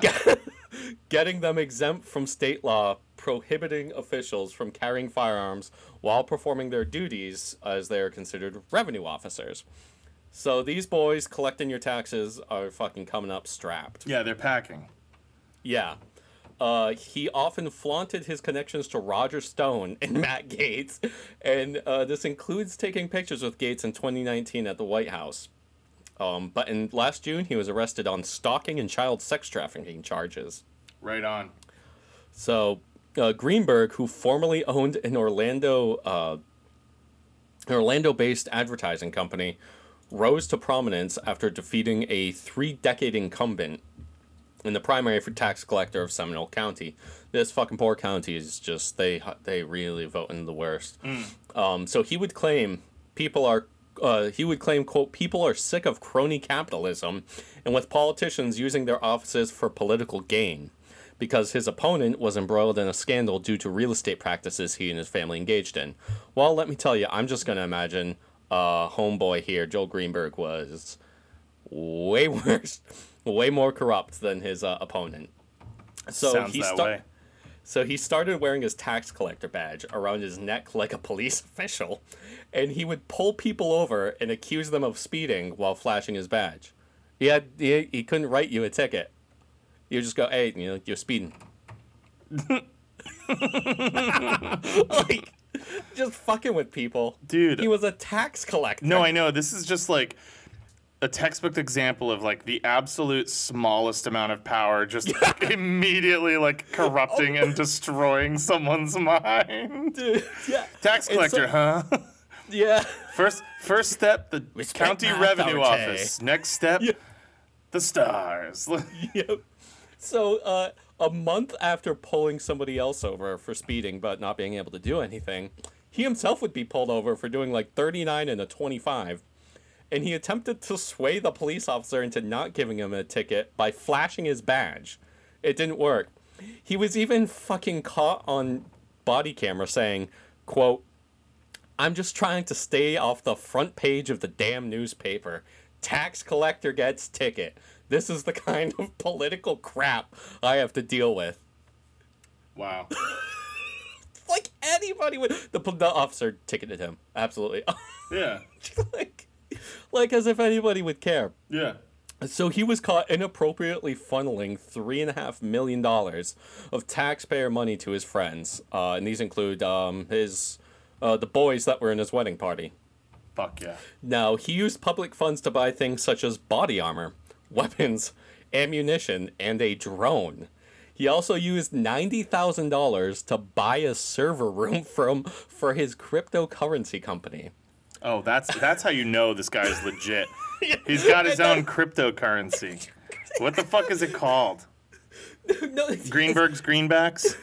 Get- getting them exempt from state law prohibiting officials from carrying firearms while performing their duties as they are considered revenue officers. So these boys collecting your taxes are fucking coming up strapped. Yeah, they're packing. Yeah. Uh, he often flaunted his connections to Roger Stone and Matt Gaetz, and uh, this includes taking pictures with Gaetz in 2019 at the White House. Um, but in last June, he was arrested on stalking and child sex trafficking charges. Right on. So uh, Greenberg, who formerly owned an Orlando, uh, an Orlando-based advertising company, rose to prominence after defeating a three-decade incumbent in the primary for tax collector of Seminole County. This fucking poor county is just they they really vote in the worst. Um, so he would claim people are. Uh, he would claim, quote, people are sick of crony capitalism and with politicians using their offices for political gain because his opponent was embroiled in a scandal due to real estate practices he and his family engaged in. Well, let me tell you, I'm just going to imagine uh, homeboy here, Joel Greenberg, was way worse, way more corrupt than his uh, opponent. So Sounds he that sta- way. So he started wearing his tax collector badge around his neck like a police official, and he would pull people over and accuse them of speeding while flashing his badge. He had he, he couldn't write you a ticket. You just go, hey, you know, you're speeding. like, just fucking with people, Dude. He was a tax collector. No, I know. This is just like a textbook example of like the absolute smallest amount of power just immediately like corrupting and destroying someone's mind. Dude, yeah, Tax collector, so- huh? yeah. First first step, the Respect county revenue authority. office. Next step, Yeah. the stars. yep. So, uh, a month after pulling somebody else over for speeding but not being able to do anything, he himself would be pulled over for doing like 39 and a 25. And he attempted to sway the police officer into not giving him a ticket by flashing his badge. It didn't work. He was even fucking caught on body camera saying, quote, I'm just trying to stay off the front page of the damn newspaper. Tax collector gets ticket. This is the kind of political crap I have to deal with. Wow. like anybody would. The, the officer ticketed him. Absolutely. Yeah. like, like as if anybody would care. Yeah. So he was caught inappropriately funneling three and a half million dollars of taxpayer money to his friends, uh, and these include um, his uh, the boys that were in his wedding party. Fuck yeah. Now he used public funds to buy things such as body armor, weapons, ammunition, and a drone. He also used ninety thousand dollars to buy a server room from for his cryptocurrency company. Oh, that's that's how you know this guy is legit. He's got his own cryptocurrency. What the fuck is it called? no, Greenberg's Greenbacks?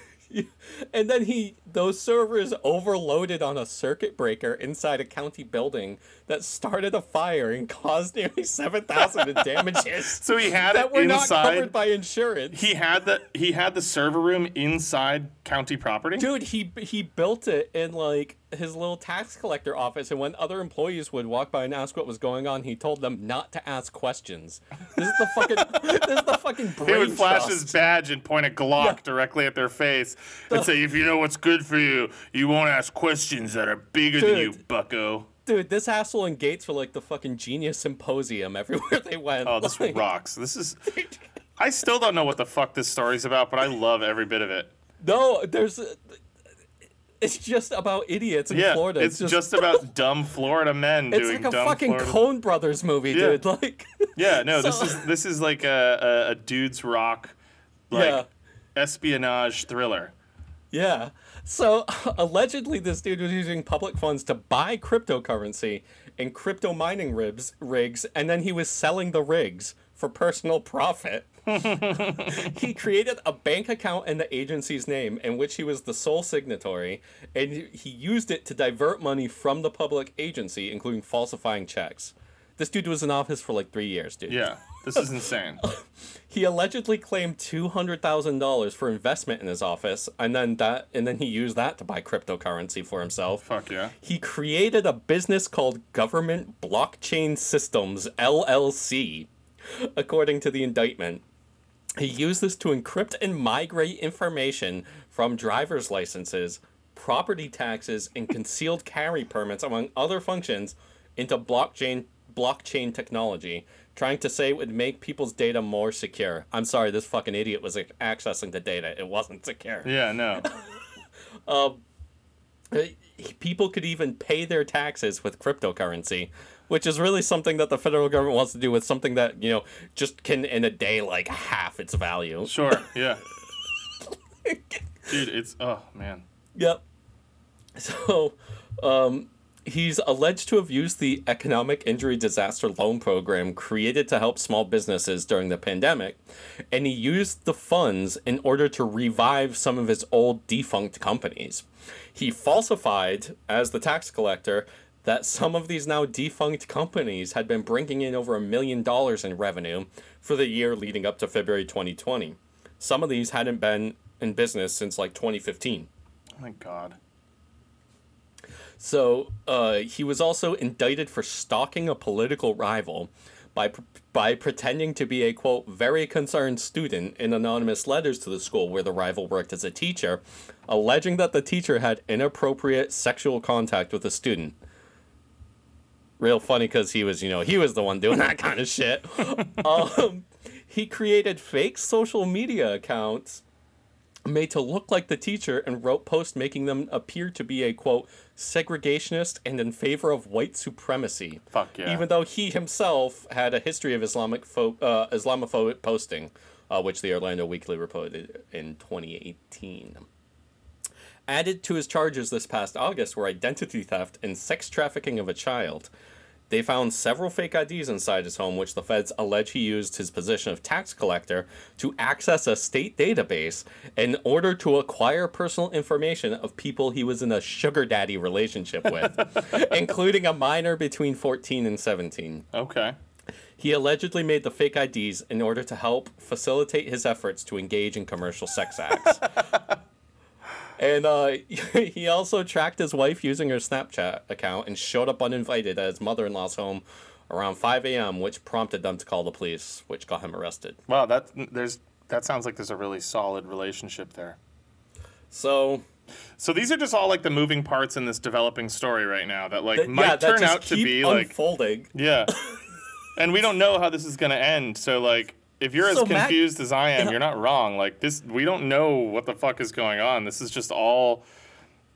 And then he those servers overloaded on a circuit breaker inside a county building that started a fire and caused nearly seven thousand in damages. So he had it that it were not covered by insurance. he had the he had the server room inside county property. Dude, he he built it in like his little tax collector office, and when other employees would walk by and ask what was going on, he told them not to ask questions. This is the fucking this is the fucking brain He would flash trust. his badge and point a Glock Yeah. directly at their face and say, "If you know what's good for you, you won't ask questions that are bigger than you, Bucko." Dude, this asshole and Gaetz were like the fucking genius symposium everywhere they went. Oh, this Like, rocks. This is. I still don't know what the fuck this story's about, but I love every bit of it. No, there's. It's just about idiots in Yeah, Florida. it's just, about dumb Florida men It's doing like a fucking Florida. Coen Brothers movie, Yeah. dude. Like, yeah, no, this is this is like a, a, a dude's rock, like Yeah. espionage thriller. Yeah. So allegedly, this dude was using public funds to buy cryptocurrency and crypto mining rigs, rigs, and then he was selling the rigs for personal profit. he created a bank account in the agency's name in which he was the sole signatory, and he used it to divert money from the public agency, including falsifying checks. This dude was in office for like three years, dude. Yeah, this is insane. He allegedly claimed two hundred thousand dollars for investment in his office, and then that, and then he used that to buy cryptocurrency for himself. Fuck yeah. He created a business called Government Blockchain Systems LLC, according to the indictment. He used this to encrypt and migrate information from driver's licenses, property taxes, and concealed carry permits, among other functions, into blockchain blockchain technology, trying to say it would make people's data more secure. I'm sorry, this fucking idiot was like, accessing the data. It wasn't secure. Yeah, no. Uh, people could even pay their taxes with cryptocurrency, which is really something that the federal government wants to do with something that you know just can in a day like half its value. Sure, yeah. Dude, it's oh man. Yep. So, um, he's alleged to have used the Economic Injury Disaster Loan Program created to help small businesses during the pandemic, and he used the funds in order to revive some of his old defunct companies. He falsified, as the tax collector, that some of these now defunct companies had been bringing in over a million dollars in revenue for the year leading up to February 2020. Some of these hadn't been in business since like 2015. Oh my god. So uh, he was also indicted for stalking a political rival by by pretending to be a quote very concerned student in anonymous letters to the school where the rival worked as a teacher, alleging that the teacher had inappropriate sexual contact with a student. Real funny because he was, you know, he was the one doing that kind of shit. um, he created fake social media accounts made to look like the teacher and wrote posts making them appear to be a quote segregationist and in favor of white supremacy. Fuck yeah. Even though he himself had a history of Islamic pho- uh, Islamophobic posting, uh, which the Orlando Weekly reported in 2018. Added to his charges this past August were identity theft and sex trafficking of a child. They found several fake IDs inside his home, which the feds allege he used his position of tax collector to access a state database in order to acquire personal information of people he was in a sugar daddy relationship with, including a minor between 14 and 17. Okay. He allegedly made the fake IDs in order to help facilitate his efforts to engage in commercial sex acts. and uh, he also tracked his wife using her Snapchat account and showed up uninvited at his mother in law's home around 5 a.m., which prompted them to call the police, which got him arrested. Wow, that there's that sounds like there's a really solid relationship there. So So these are just all like the moving parts in this developing story right now that like th- might yeah, turn out to be like unfolding. yeah. and we don't know how this is going to end. So like if you're as So, Matt- confused as I am, you're not wrong. Like this we don't know what the fuck is going on. This is just all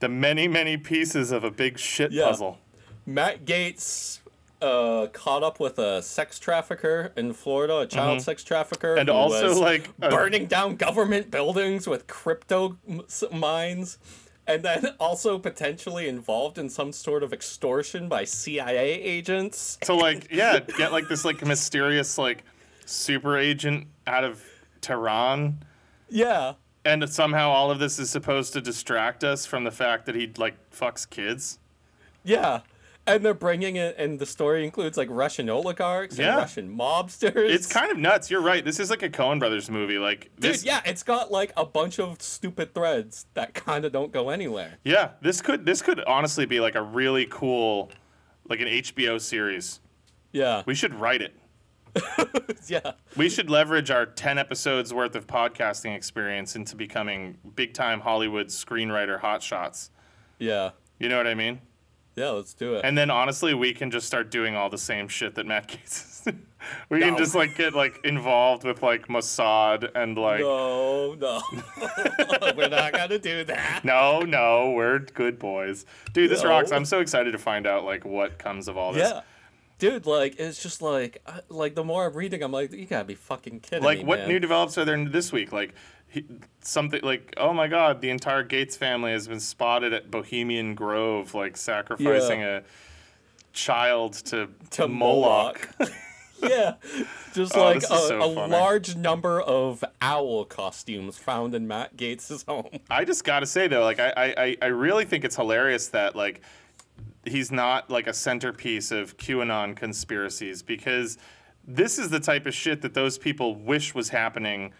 the many many pieces of a big shit Yeah. puzzle. Matt Gaetz uh, caught up with a sex trafficker in Florida, a child sex trafficker, Mm-hmm. And who also, was like, a- burning down government buildings with crypto m- s- mines, and then also potentially involved in some sort of extortion by CIA agents. So like yeah, get like this like mysterious like super agent out of Tehran. Yeah, And somehow all of this is supposed to distract us from the fact that he like fucks kids. yeah. And they're bringing it, and the story includes like Russian oligarchs Yeah. and Russian mobsters. It's kind of nuts. You're right. This is like a Coen Brothers movie. Like Dude, this, yeah, it's got like a bunch of stupid threads that kind of don't go anywhere. yeah. This could this could honestly be like a really cool, like an HBO series. Yeah, We should write it. yeah. We should leverage our ten episodes worth of podcasting experience into becoming big time Hollywood screenwriter hotshots. Yeah. You know what I mean? Yeah, let's do it. And then honestly, we can just start doing all the same shit that Matt Gaetz is. we can just like get like involved with like Mossad and like no, no. We're not gonna do that. no, no, we're good boys. Dude, this No. rocks. I'm so excited to find out like what comes of all this. Yeah. Dude, like it's just like uh, like the more I'm reading, I'm like, you gotta be fucking kidding Like me, what man. new develops are there this week? Like he, something like oh my god, the entire Gaetz family has been spotted at Bohemian Grove like sacrificing a child to to Moloch. Moloch. yeah, just Oh, like a, so a large number of owl costumes found in Matt Gaetz' home. I just gotta say though, like I, I- I really think it's hilarious that like he's not like a centerpiece of QAnon conspiracies because this is the type of shit that those people wish was happening.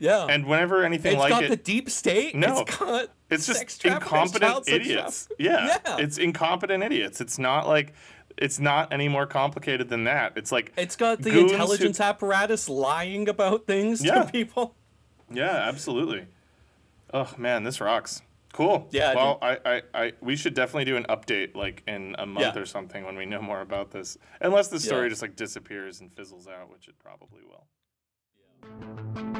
Yeah, And whenever anything it's like got it, the deep state. No. it's got it's just incompetent idiots. Yeah, yeah. it's incompetent idiots. It's not like it's not any more complicated than that. It's like It's got the goons who- intelligence apparatus lying about things Yeah. to people. Yeah, absolutely. Oh man, this rocks. Cool. Yeah, Well, I, I, I, we should definitely do an update like in a month Yeah. or something when we know more about this. Unless the story Yeah. just like disappears and fizzles out, which it probably will. Wow.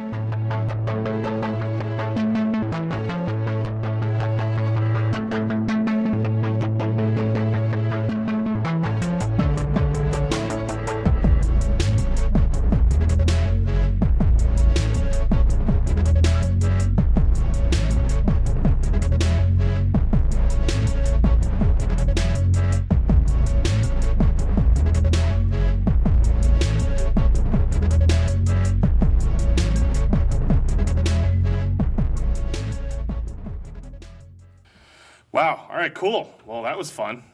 Right. Cool. Well, that was fun.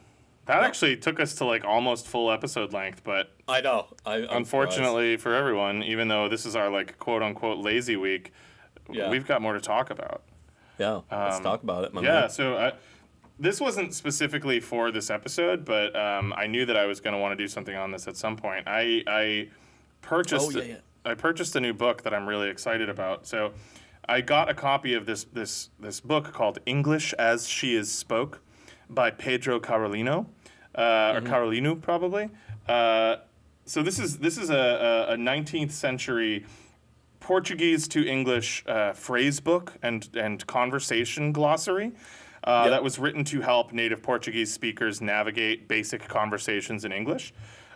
That actually took us to like almost full episode length, but I know. I, I'm unfortunately for everyone, even though this is our like quote unquote lazy week, Yeah. we've got more to talk about. surprised. Yeah, let's talk about it, my Um, Yeah, man. so uh, this wasn't specifically for this episode, but um, I knew that I was going to want to do something on this at some point. I I purchased Oh, yeah, yeah. I purchased a new book that I'm really excited about. So I got a copy of this this this book called English as She Is Spoke by Pedro Carolino uh, Mm-hmm. or Carolino probably. Uh, so this is this is a, a, a 19th century Portuguese to English uh, phrase book and, and conversation glossary uh, Yep. that was written to help native Portuguese speakers navigate basic conversations in English.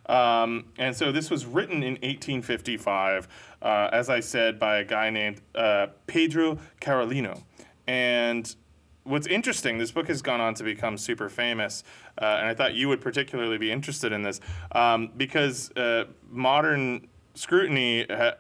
Um, and so this was written in 1855, uh, as I said, by a guy named uh, Pedro Carolino. And what's interesting, this book has gone on to become super famous, uh, and I thought you would particularly be interested in this um, because uh, modern scrutiny ha-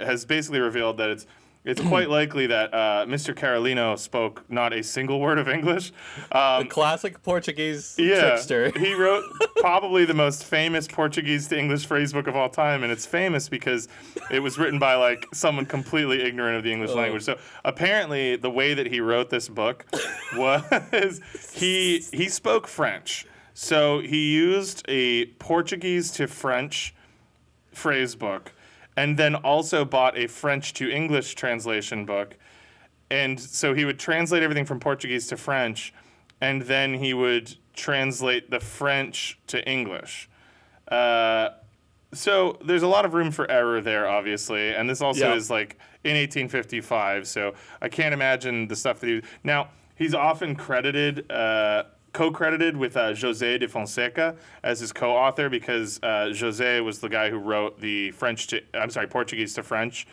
has basically revealed that it's it's quite likely that uh, Mr. Carolino spoke not a single word of English. Um, Classic Portuguese yeah, trickster. he wrote probably the most famous Portuguese to English phrasebook of all time, and it's famous because it was written by like someone completely ignorant of the English language. So apparently, the way that he wrote this book was he he spoke French, so he used a Portuguese to French phrase book, and then also bought a French to English translation book. And so he would translate everything from Portuguese to French, and then he would translate the French to English. Uh, so there's a lot of room for error there, obviously, and this also Yeah. is like in 1855. So I can't imagine the stuff that he. Now he's often credited, uh, co-credited with uh, José de Fonseca as his co-author because uh, José was the guy who wrote the French to I'm sorry Portuguese to French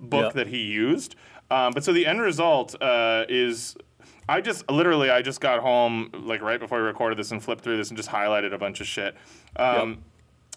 book Yeah. that he used. Um, but so the end result uh, is. I just literally I just got home like right before we recorded this and flipped through this and just highlighted a bunch of shit. Um,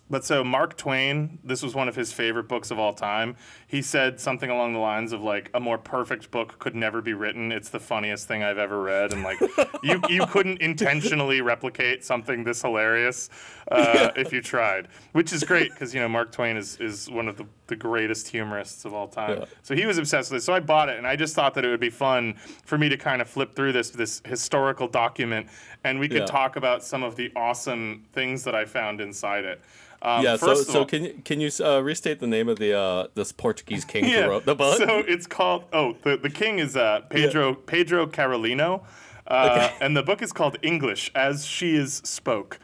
but so Mark Twain, this was one of his favorite books of all time. He said something along the lines of like a more perfect book could never be written. It's the funniest thing I've ever read, and like you you couldn't intentionally replicate something this hilarious uh, if you tried, which is great because you know Mark Twain is is one of the, the greatest humorists of all time. Yeah. So he was obsessed with it. So I bought it, and I just thought that it would be fun for me to kind of flip through this this historical document, and we could Yeah. talk about some of the awesome things that I found inside it. Um, yeah. So, so all- can you can you uh, restate the name of the uh, this Portuguese king who wrote the book? So it's called. Oh, the, the king is uh, Pedro Pedro Carolino, uh, and the book is called English as she is spoke.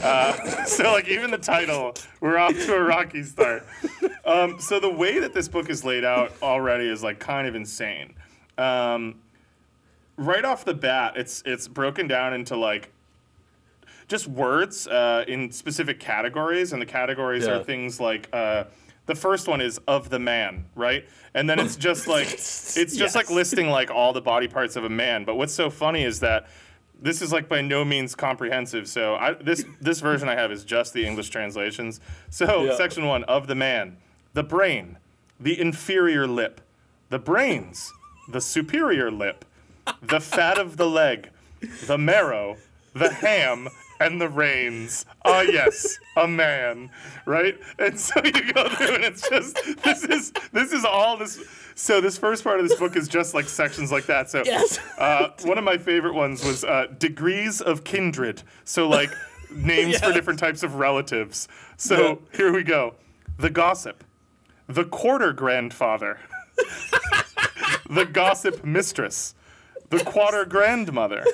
Uh, so like even the title, we're off to a rocky start. Um, so the way that this book is laid out already is like kind of insane. Um, right off the bat, it's it's broken down into like just words uh, in specific categories, and the categories Yeah. are things like uh, the first one is of the man, right? And then it's just like it's just like listing like all the body parts of a man. But what's so funny is that this is like by no means comprehensive. So I, this this version I have is just the English translations. So Yeah. section one of the man, the brain, the inferior lip, the brains, the superior lip, the fat of the leg, the marrow, the ham, and the reins. Ah, yes, a man, right? And so you go through, and it's just this is this is all this. So this first part of this book is just like sections like that. So Yes. uh, one of my favorite ones was uh, degrees of kindred. So like names for different types of relatives. So here we go: the gossip, the quarter grandfather, the gossip mistress, the quarter grandmother,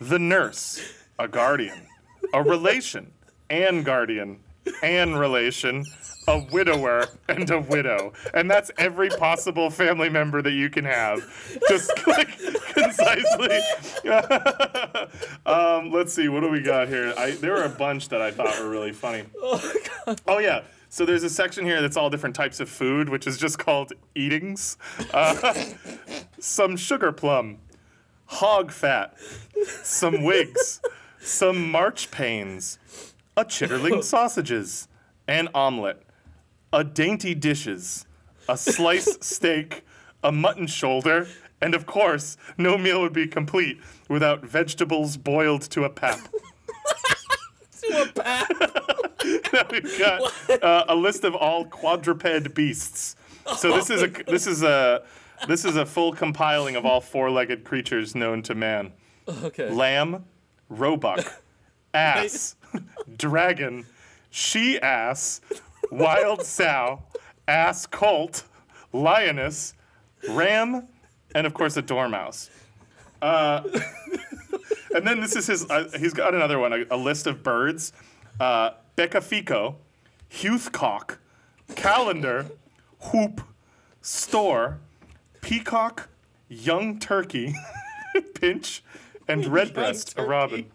the nurse, a guardian, a relation, and guardian, and relation, a widower, and a widow. And that's every possible family member that you can have. Just like concisely. um, let's see, what do we got here? I, there were a bunch that I thought were really funny. Oh yeah. So there's a section here that's all different types of food, which is just called eatings. Uh, some sugar plum, hog fat, some wigs, some March marchpanes, a chitterling sausages, an omelet, a dainty dishes, a slice steak, a mutton shoulder, and of course, no meal would be complete without vegetables boiled to a pap. to a pap. Now we've got uh, a list of all quadruped beasts. So this is a this is a this is a full compiling of all four-legged creatures known to man: okay. lamb, roebuck, ass, dragon, she ass, wild sow, ass colt, lioness, ram, and of course a dormouse. Uh, and then this is his. Uh, he's got another one. A, a list of birds: uh, beccafico, huthcock, calendar, Hoop, store, peacock, young turkey, pinch, and redbreast, a robin.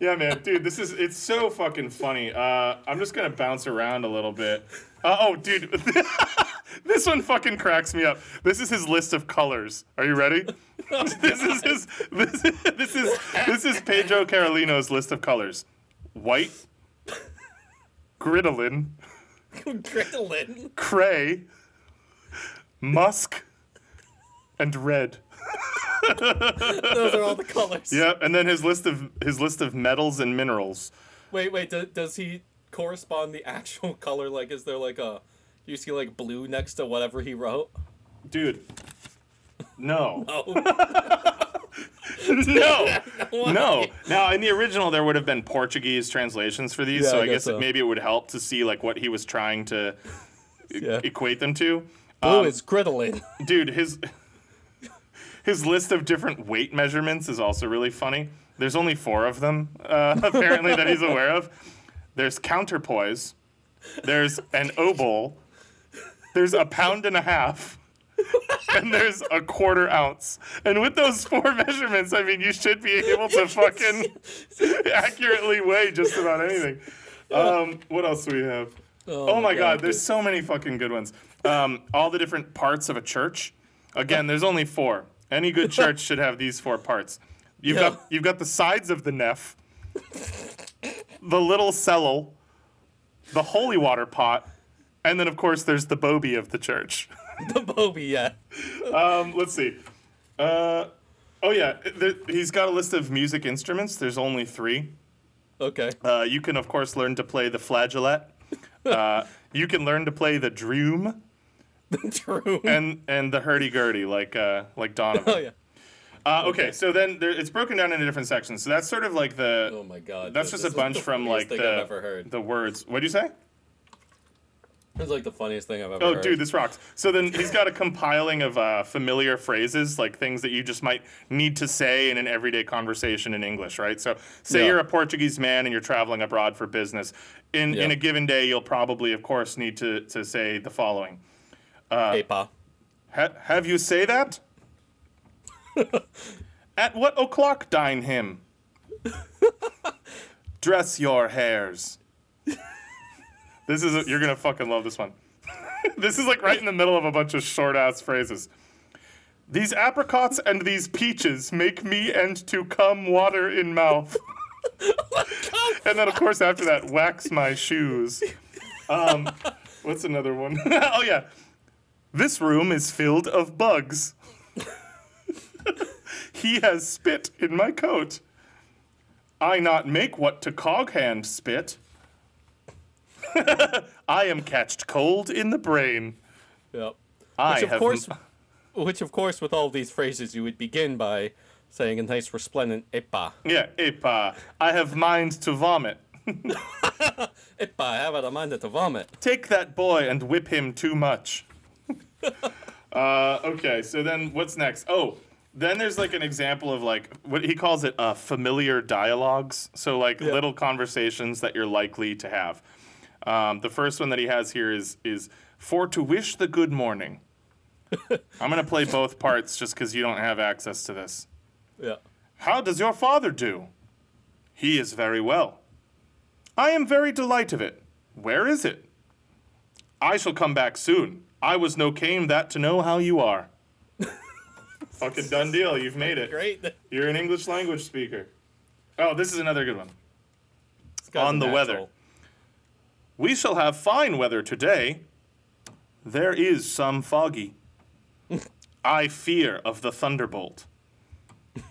Yeah, man, dude, this is it's so fucking funny. Uh, I'm just gonna bounce around a little bit. Uh, oh, dude, this one fucking cracks me up. This is his list of colors. Are you ready? this is his, this, this is this is Pedro Carolino's list of colors: white, gridolin, Gridolin. cray, musk, and red. Those are all the colors. Yeah, and then his list of his list of metals and minerals. Wait, wait. Do, does he correspond the actual color? Like, is there like a? You see like blue next to whatever he wrote? Dude, no, Oh, no, no. Now, in the original, there would have been Portuguese translations for these, Yeah, so I I guess so. it, maybe it would help to see like what he was trying to e- Yeah. equate them to. blue Um, is gridolin. dude his his list of different weight measurements is also really funny there's only four of them uh, apparently that he's aware of there's counterpoise there's an obol there's a pound and a half and there's a quarter ounce and with those four measurements i mean you should be able to fucking accurately weigh just about anything um, what else do we have Oh, my god, there's so many fucking good ones. Um, all the different parts of a church. Again, there's only four. Any good church should have these four parts. You've Yeah. got you've got the sides of the nef, the little cellal, the holy water pot, and then of course there's the bobby of the church. the Bobby. Yeah. Um, let's see. Uh, oh yeah, there, he's got a list of music instruments. There's only three. Okay. Uh, you can of course learn to play the flageolet. Uh, you can learn to play the droom. True. and and the hurdy gurdy like uh like Donovan. oh yeah. Uh, okay, so then there, it's broken down into different sections. So that's sort of like the Oh my god. that's this just a is bunch the from funniest like thing I've the ever heard. the words. What'd you say? It's like the funniest thing I've ever heard. Oh, heard. dude, this rocks. So then he's got a compiling of uh, familiar phrases, like things that you just might need to say in an everyday conversation in English, right? So, say Yeah. you're a Portuguese man and you're traveling abroad for business. In in a given day, you'll probably, of course, need to to say the following: Hey, pa. ha- Have you say that? At what o'clock dine him? Dress your hairs. This is a, you're gonna fucking love this one. this is like right in the middle of a bunch of short ass phrases. These apricots and these peaches make me and to come water in mouth. and then of course after that, wax my shoes. Um, what's another one? oh yeah, this room is filled of bugs. he has spit in my coat. I not make what to cog hand spit. I am catched cold in the brain. Yep. I Which of have course, which of course, with all these phrases, you would begin by saying a nice resplendent "epa." yeah, epa. I have mind to vomit. Epa, I have a mind to vomit. Take that boy and whip him too much. Uh, okay, so then what's next? Oh, then there's like an example of like what he calls it uh, familiar dialogues. So like Yeah. little conversations that you're likely to have. Um, the first one that he has here is is for to wish the good morning. I'm gonna play both parts just because you don't have access to this. Yeah. How does your father do? He is very well. I am very delight of it. Where is it? I shall come back soon. I was no came that to know how you are. Fucking done deal. You've made it. Great. You're an English language speaker. Oh, this is another good one. On the weather. We shall have fine weather today. There is some foggy. I fear of the thunderbolt.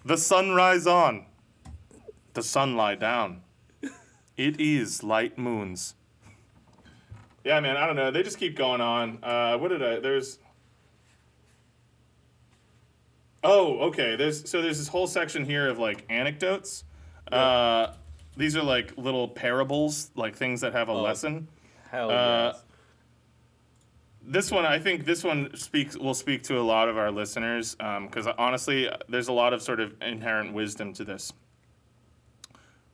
The sun rise on. The sun lie down. It is light moons. Yeah, man, I don't know. They just keep going on. Uh, what did I? There's. Oh, okay. There's so there's this whole section here of like anecdotes. Uh, these are like little parables, like things that have a lesson. Hell Uh, yes. This one, I think, this one speaks will speak to a lot of our listeners because honestly, there's a lot of sort of inherent wisdom to this.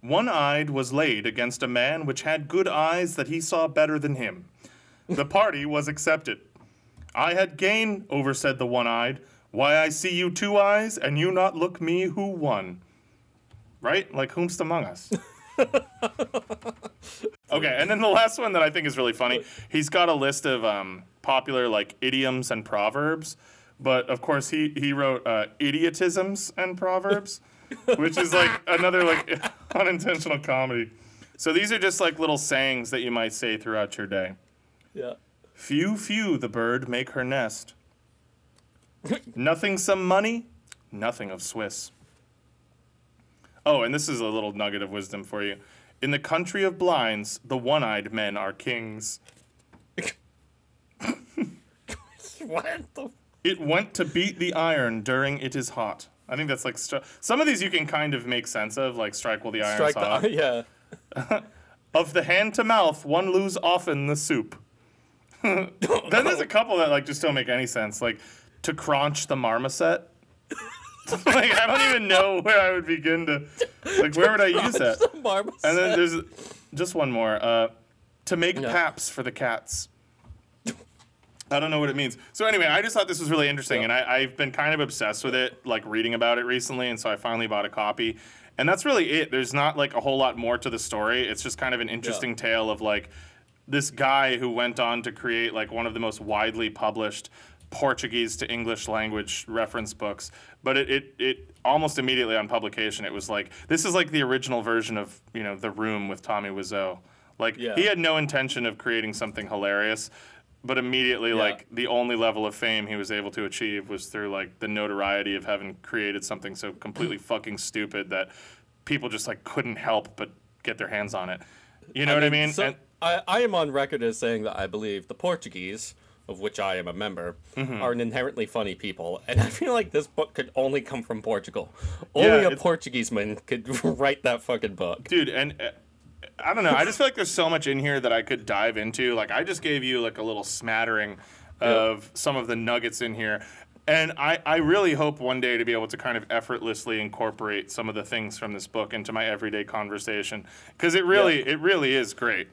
One eyed was laid against a man which had good eyes that he saw better than him. The party was accepted. I had gain, over said the one eyed. Why I see you two eyes, and you not look me who won. Right? Like whomst among us? Okay, and then the last one that I think is really funny, he's got a list of um, popular like idioms and proverbs, but of course he he wrote uh, idiotisms and proverbs, which is like another like unintentional comedy. So these are just like little sayings that you might say throughout your day. Yeah. Few, few the bird make her nest. nothing some money, nothing of Swiss. Oh, and this is a little nugget of wisdom for you. In the country of blinds, the one-eyed men are kings. What the? It went to beat the iron during it is hot. I think that's like stri- some of these you can kind of make sense of, like strike while the iron's Strike hot. the. Yeah. Of the hand to mouth, one lose often the soup. then there's a couple that like just don't make any sense, like to crunch the marmoset. like I don't even know where I would begin to, like where would I use that? The marmoset. And then there's just one more. Uh, to make Yeah. paps for the cats. I don't know what it means. So anyway, I just thought this was really interesting, and I, I've been kind of obsessed with it, like reading about it recently, and so I finally bought a copy. And that's really it. There's not like a whole lot more to the story. It's just kind of an interesting tale of like this guy who went on to create like one of the most widely published Portuguese to English language reference books. But it, it, it almost immediately on publication, it was like this is like the original version of you know The Room with Tommy Wiseau. Like Yeah. he had no intention of creating something hilarious, but immediately Yeah. like the only level of fame he was able to achieve was through like the notoriety of having created something so completely fucking stupid that people just like couldn't help but get their hands on it. You know what I mean? So, And- I, I am on record as saying that I believe the Portuguese, of which I am a member, Mm-hmm. are an inherently funny people, and I feel like this book could only come from Portugal. Yeah, Only a Portuguese man could write that fucking book. dude and uh, i don't know. I just feel like there's so much in here that i could dive into. Like i just gave you like a little smattering of some of the nuggets in here. And I, I really hope one day to be able to kind of effortlessly incorporate some of the things from this book into my everyday conversation. Because it really it really is great.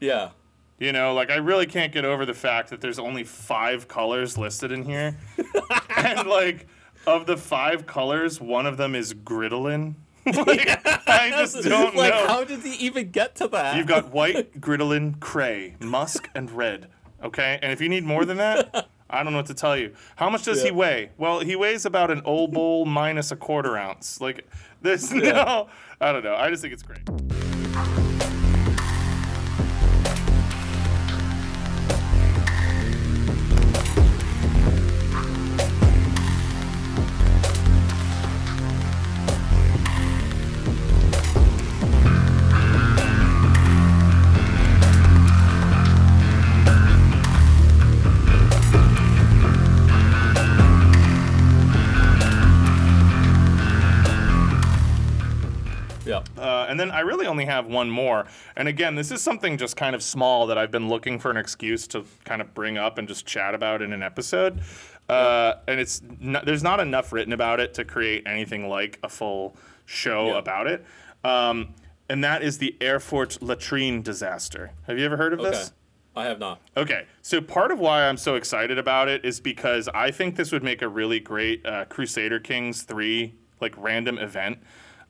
Yeah. you know like i really can't get over the fact that there's only five colors listed in here. And like of the five colors one of them is gridolin like, i just don't like, know how did he even get to that? You've got white, gridolin, cray, musk, and red. Okay? And if you need more than that, I don't know what to tell you. How much does he weigh? Well, he weighs about an old bowl minus a quarter ounce. Like, there's no, I don't know. I just think it's great. Then I really only have one more. And again, this is something just kind of small that I've been looking for an excuse to kind of bring up and just chat about in an episode. Uh, and it's n- there's not enough written about it to create anything like a full show Yeah. about it. Um, and that is the Erfurt latrine disaster. Have you ever heard of Okay. this? I have not. Okay, so part of why I'm so excited about it is because I think this would make a really great uh, Crusader Kings 3 like random event.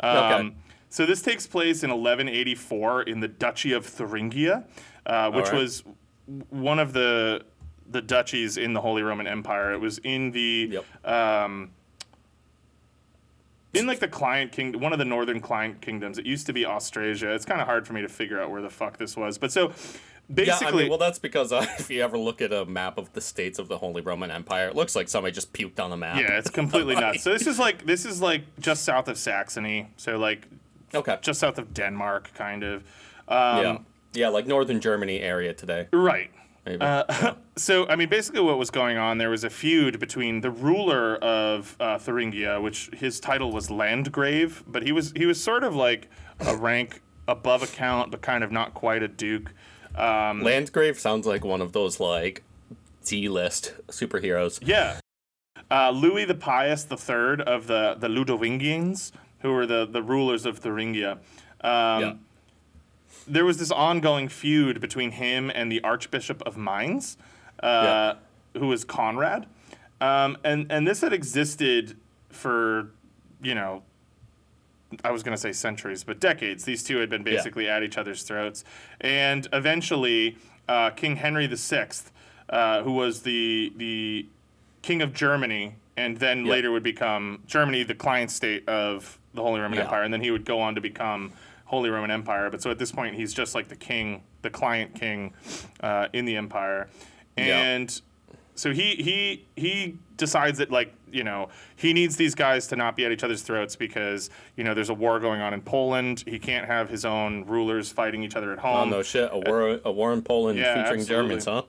Um, Okay. So this takes place in 1184 in the Duchy of Thuringia, uh, which right. was one of the the duchies in the Holy Roman Empire. It was in the Yep. um, in like the client king, one of the northern client kingdoms. It used to be Austrasia. It's kind of hard for me to figure out where the fuck this was, but so Yeah, basically, I mean, well, that's because uh, if you ever look at a map of the states of the Holy Roman Empire, it looks like somebody just puked on the map. Yeah, it's completely nuts. So this is like this is like just south of Saxony. So like Okay. just south of Denmark, kind of. Um, yeah. Yeah, like northern Germany area today. Right. Maybe. Uh, so I mean, basically, what was going on? There was a feud between the ruler of uh, Thuringia, which his title was Landgrave, but he was he was sort of like a rank above a count, but kind of not quite a duke. Um, Landgrave sounds like one of those like D-list superheroes. Yeah. Uh, Louis the Pious the Third of the, the Ludovingians, who were the, the rulers of Thuringia. Um, yeah. There was this ongoing feud between him and the Archbishop of Mainz, uh, who was Conrad. Um, and, and this had existed for, you know, I was going to say centuries, but decades. These two had been basically at each other's throats. And eventually, uh, King Henry VI, uh, who was the, the king of Germany, and then later would become Germany, the client state of the Holy Roman Yeah. Empire, and then he would go on to become Holy Roman Empire. But so at this point, he's just like the king, the client king uh, in the empire, and so he he he decides that like you know he needs these guys to not be at each other's throats because you know there's a war going on in Poland. He can't have his own rulers fighting each other at home. Oh no shit! A war, a war in Poland Yeah, featuring absolutely. Germans, huh?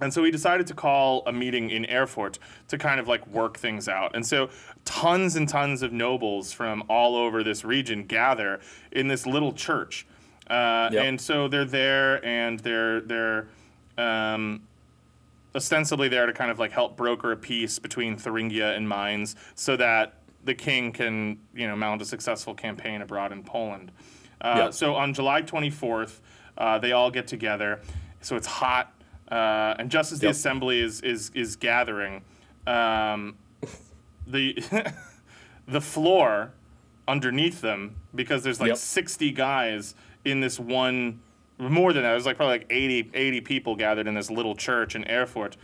And so he decided to call a meeting in Erfurt to kind of like work things out. And so tons and tons of nobles from all over this region gather in this little church. Uh, Yep. And so they're there and they're they're um, ostensibly there to kind of like help broker a peace between Thuringia and Mainz so that the king can you know mount a successful campaign abroad in Poland. Uh, Yep. So on July 24th, uh, they all get together. So it's hot, uh, and just as the assembly is is is gathering, um, the the floor underneath them because there's like Yep. 60 guys in this one more than that there's like probably like 80 80 people gathered in this little church in Erfurt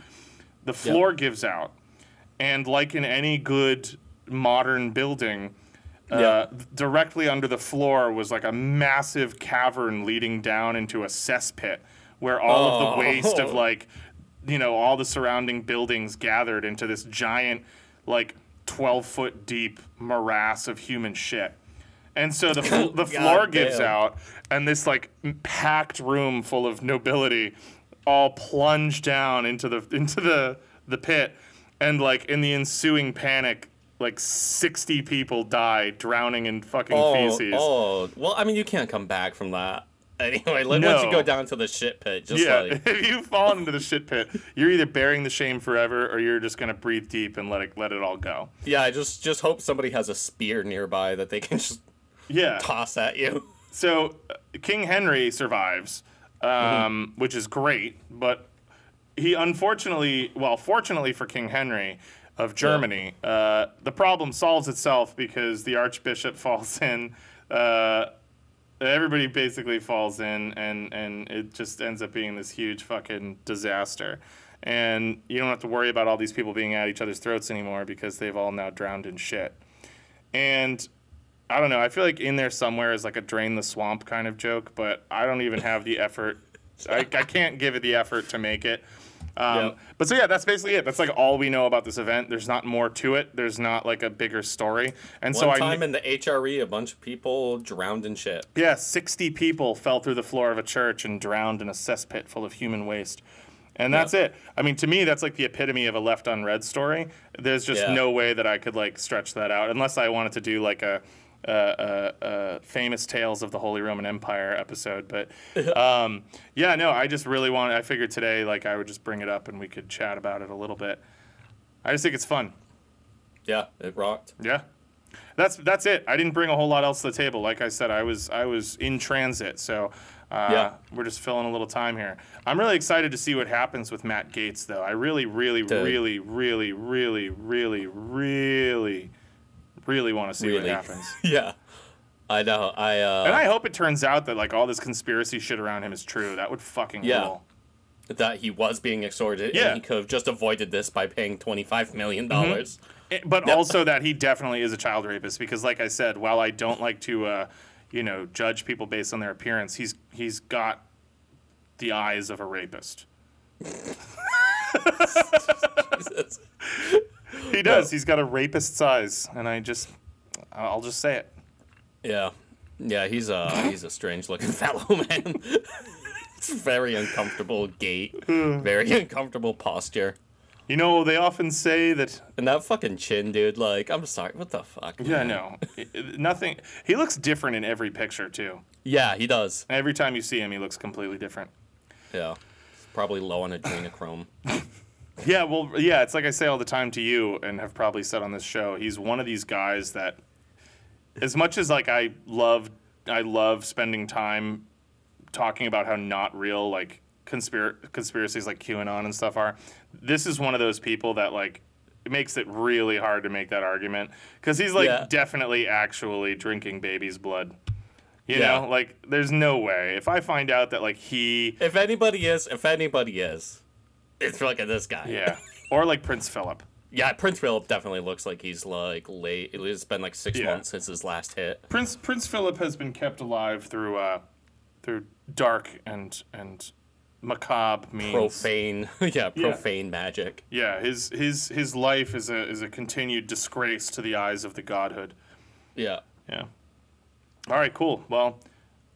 the floor gives out and like in any good modern building uh, Yep. directly under the floor was like a massive cavern leading down into a cesspit where all of the Oh. waste of like you know all the surrounding buildings gathered into this giant like 12 foot deep morass of human shit. And so the, fl- the floor gives out and this like packed room full of nobility all plunge down into the into the the pit. And like in the ensuing panic like 60 people die drowning in fucking Oh, feces. oh, well, I mean, you can't come back from that. Anyway, like, once you go down to the shit pit, just yeah, like if you've fallen into the shit pit, you're either bearing the shame forever or you're just gonna breathe deep and let it let it all go. yeah, I just just hope somebody has a spear nearby that they can just Yeah. toss at you. So uh, King Henry survives, um, which is great, but he unfortunately, well, fortunately for King Henry of Germany, uh, the problem solves itself because the Archbishop falls in. Uh, everybody basically falls in, and and it just ends up being this huge fucking disaster. And you don't have to worry about all these people being at each other's throats anymore because they've all now drowned in shit. And I don't know. I feel like in there somewhere is like a drain the swamp kind of joke, but I don't even have the effort. I, I can't give it the effort to make it. Um, Yep. But so yeah, that's basically it. That's like all we know about this event. There's not more to it. There's not like a bigger story. And so One I time in the HRE, a bunch of people drowned in shit. yeah, 60 people fell through the floor of a church and drowned in a cesspit full of human waste. And that's Yeah. it. I mean, to me, that's like the epitome of a left unread story. There's just Yeah. no way that I could like stretch that out unless I wanted to do like a, a, a, a famous tales of the Holy Roman Empire episode. But um, yeah, no, I just really wanted. I figured today like I would just bring it up and we could chat about it a little bit. I just think it's fun. Yeah, it rocked. Yeah. That's that's it. I didn't bring a whole lot else to the table. Like I said, I was I was in transit, so uh, Yeah. we're just filling a little time here. I'm really excited to see what happens with Matt Gaetz, though. I really, really, Dude. really, really, really, really, really, really want to see Really. what happens. Yeah, I know. I uh, And I hope it turns out that like all this conspiracy shit around him is true. That would fucking Yeah. rule. that he was being extorted, Yeah. and he could have just avoided this by paying twenty five million dollars. Eh, But also that he definitely is a child rapist because, like I said, while I don't like to, uh, you know, judge people based on their appearance, he's he's got the eyes of a rapist. He does. He's got a rapist's eyes, and I just, I'll just say it. Yeah, yeah. He's a he's a strange looking fellow man. it's very uncomfortable gait, hmm. very uncomfortable posture, You know, they often say that. and that fucking chin, dude. Like, I'm sorry, what the fuck? Yeah, no, nothing. He looks different in every picture too. Yeah, he does. Every time you see him, he looks completely different. Yeah, He's probably low on adrenochrome. Yeah, well, yeah, it's like I say all the time to you, and have probably said on this show. He's one of these guys that, as much as like I love, I love spending time talking about how not real like conspir- conspiracies like QAnon and stuff are. This is one of those people that like it makes it really hard to make that argument because he's like Yeah. definitely actually drinking baby's blood. You Yeah. know, like there's no way if I find out that like he if anybody is, if anybody is, it's fucking this guy. Yeah. or like Prince Philip. Yeah, Prince Philip definitely looks like he's like late. It's been like six Yeah. months since his last hit. Prince Prince Philip has been kept alive through uh, through dark and and macabre means. Profane, yeah, profane magic. Yeah, his his his life is a is a continued disgrace to the eyes of the godhood. Yeah. Yeah. All right, cool. Well,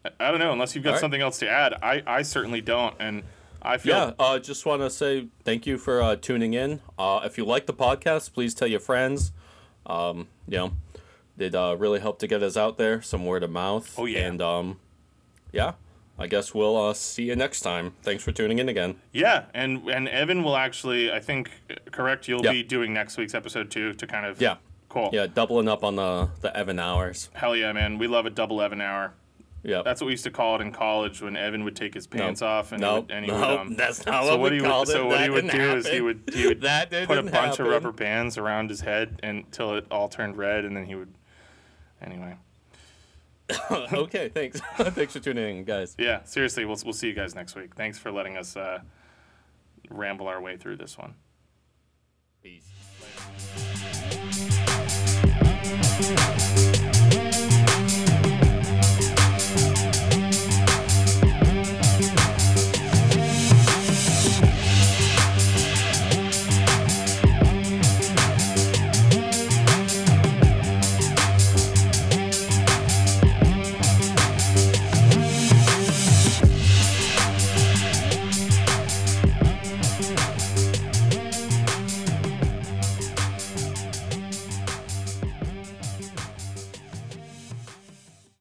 I, I don't know unless you've got All right. something else to add. I I certainly don't, and I feel Yeah, uh, just want to say thank you for uh, tuning in. Uh, if you like the podcast, please tell your friends. Um, you know, it uh, really helped to get us out there, some word of mouth. Oh, yeah. And um, yeah, I guess we'll uh, see you next time. Thanks for tuning in again. Yeah, and and Evan will actually, I think, correct. You'll Yeah. be doing next week's episode too to kind of Yeah. cool. Yeah, doubling up on the the Evan hours. Hell yeah, man. We love a double Evan hour. Yeah, That's what we used to call it in college when Evan would take his pants off and he would, and he no, would um, that's not so what, we he would, called it. so what That he would do is he would he would that put a bunch happen. of rubber bands around his head until it all turned red and then he would anyway. okay, thanks. thanks for tuning in, guys. Yeah, seriously, we'll we'll see you guys next week. Thanks for letting us uh, ramble our way through this one. Peace. Later.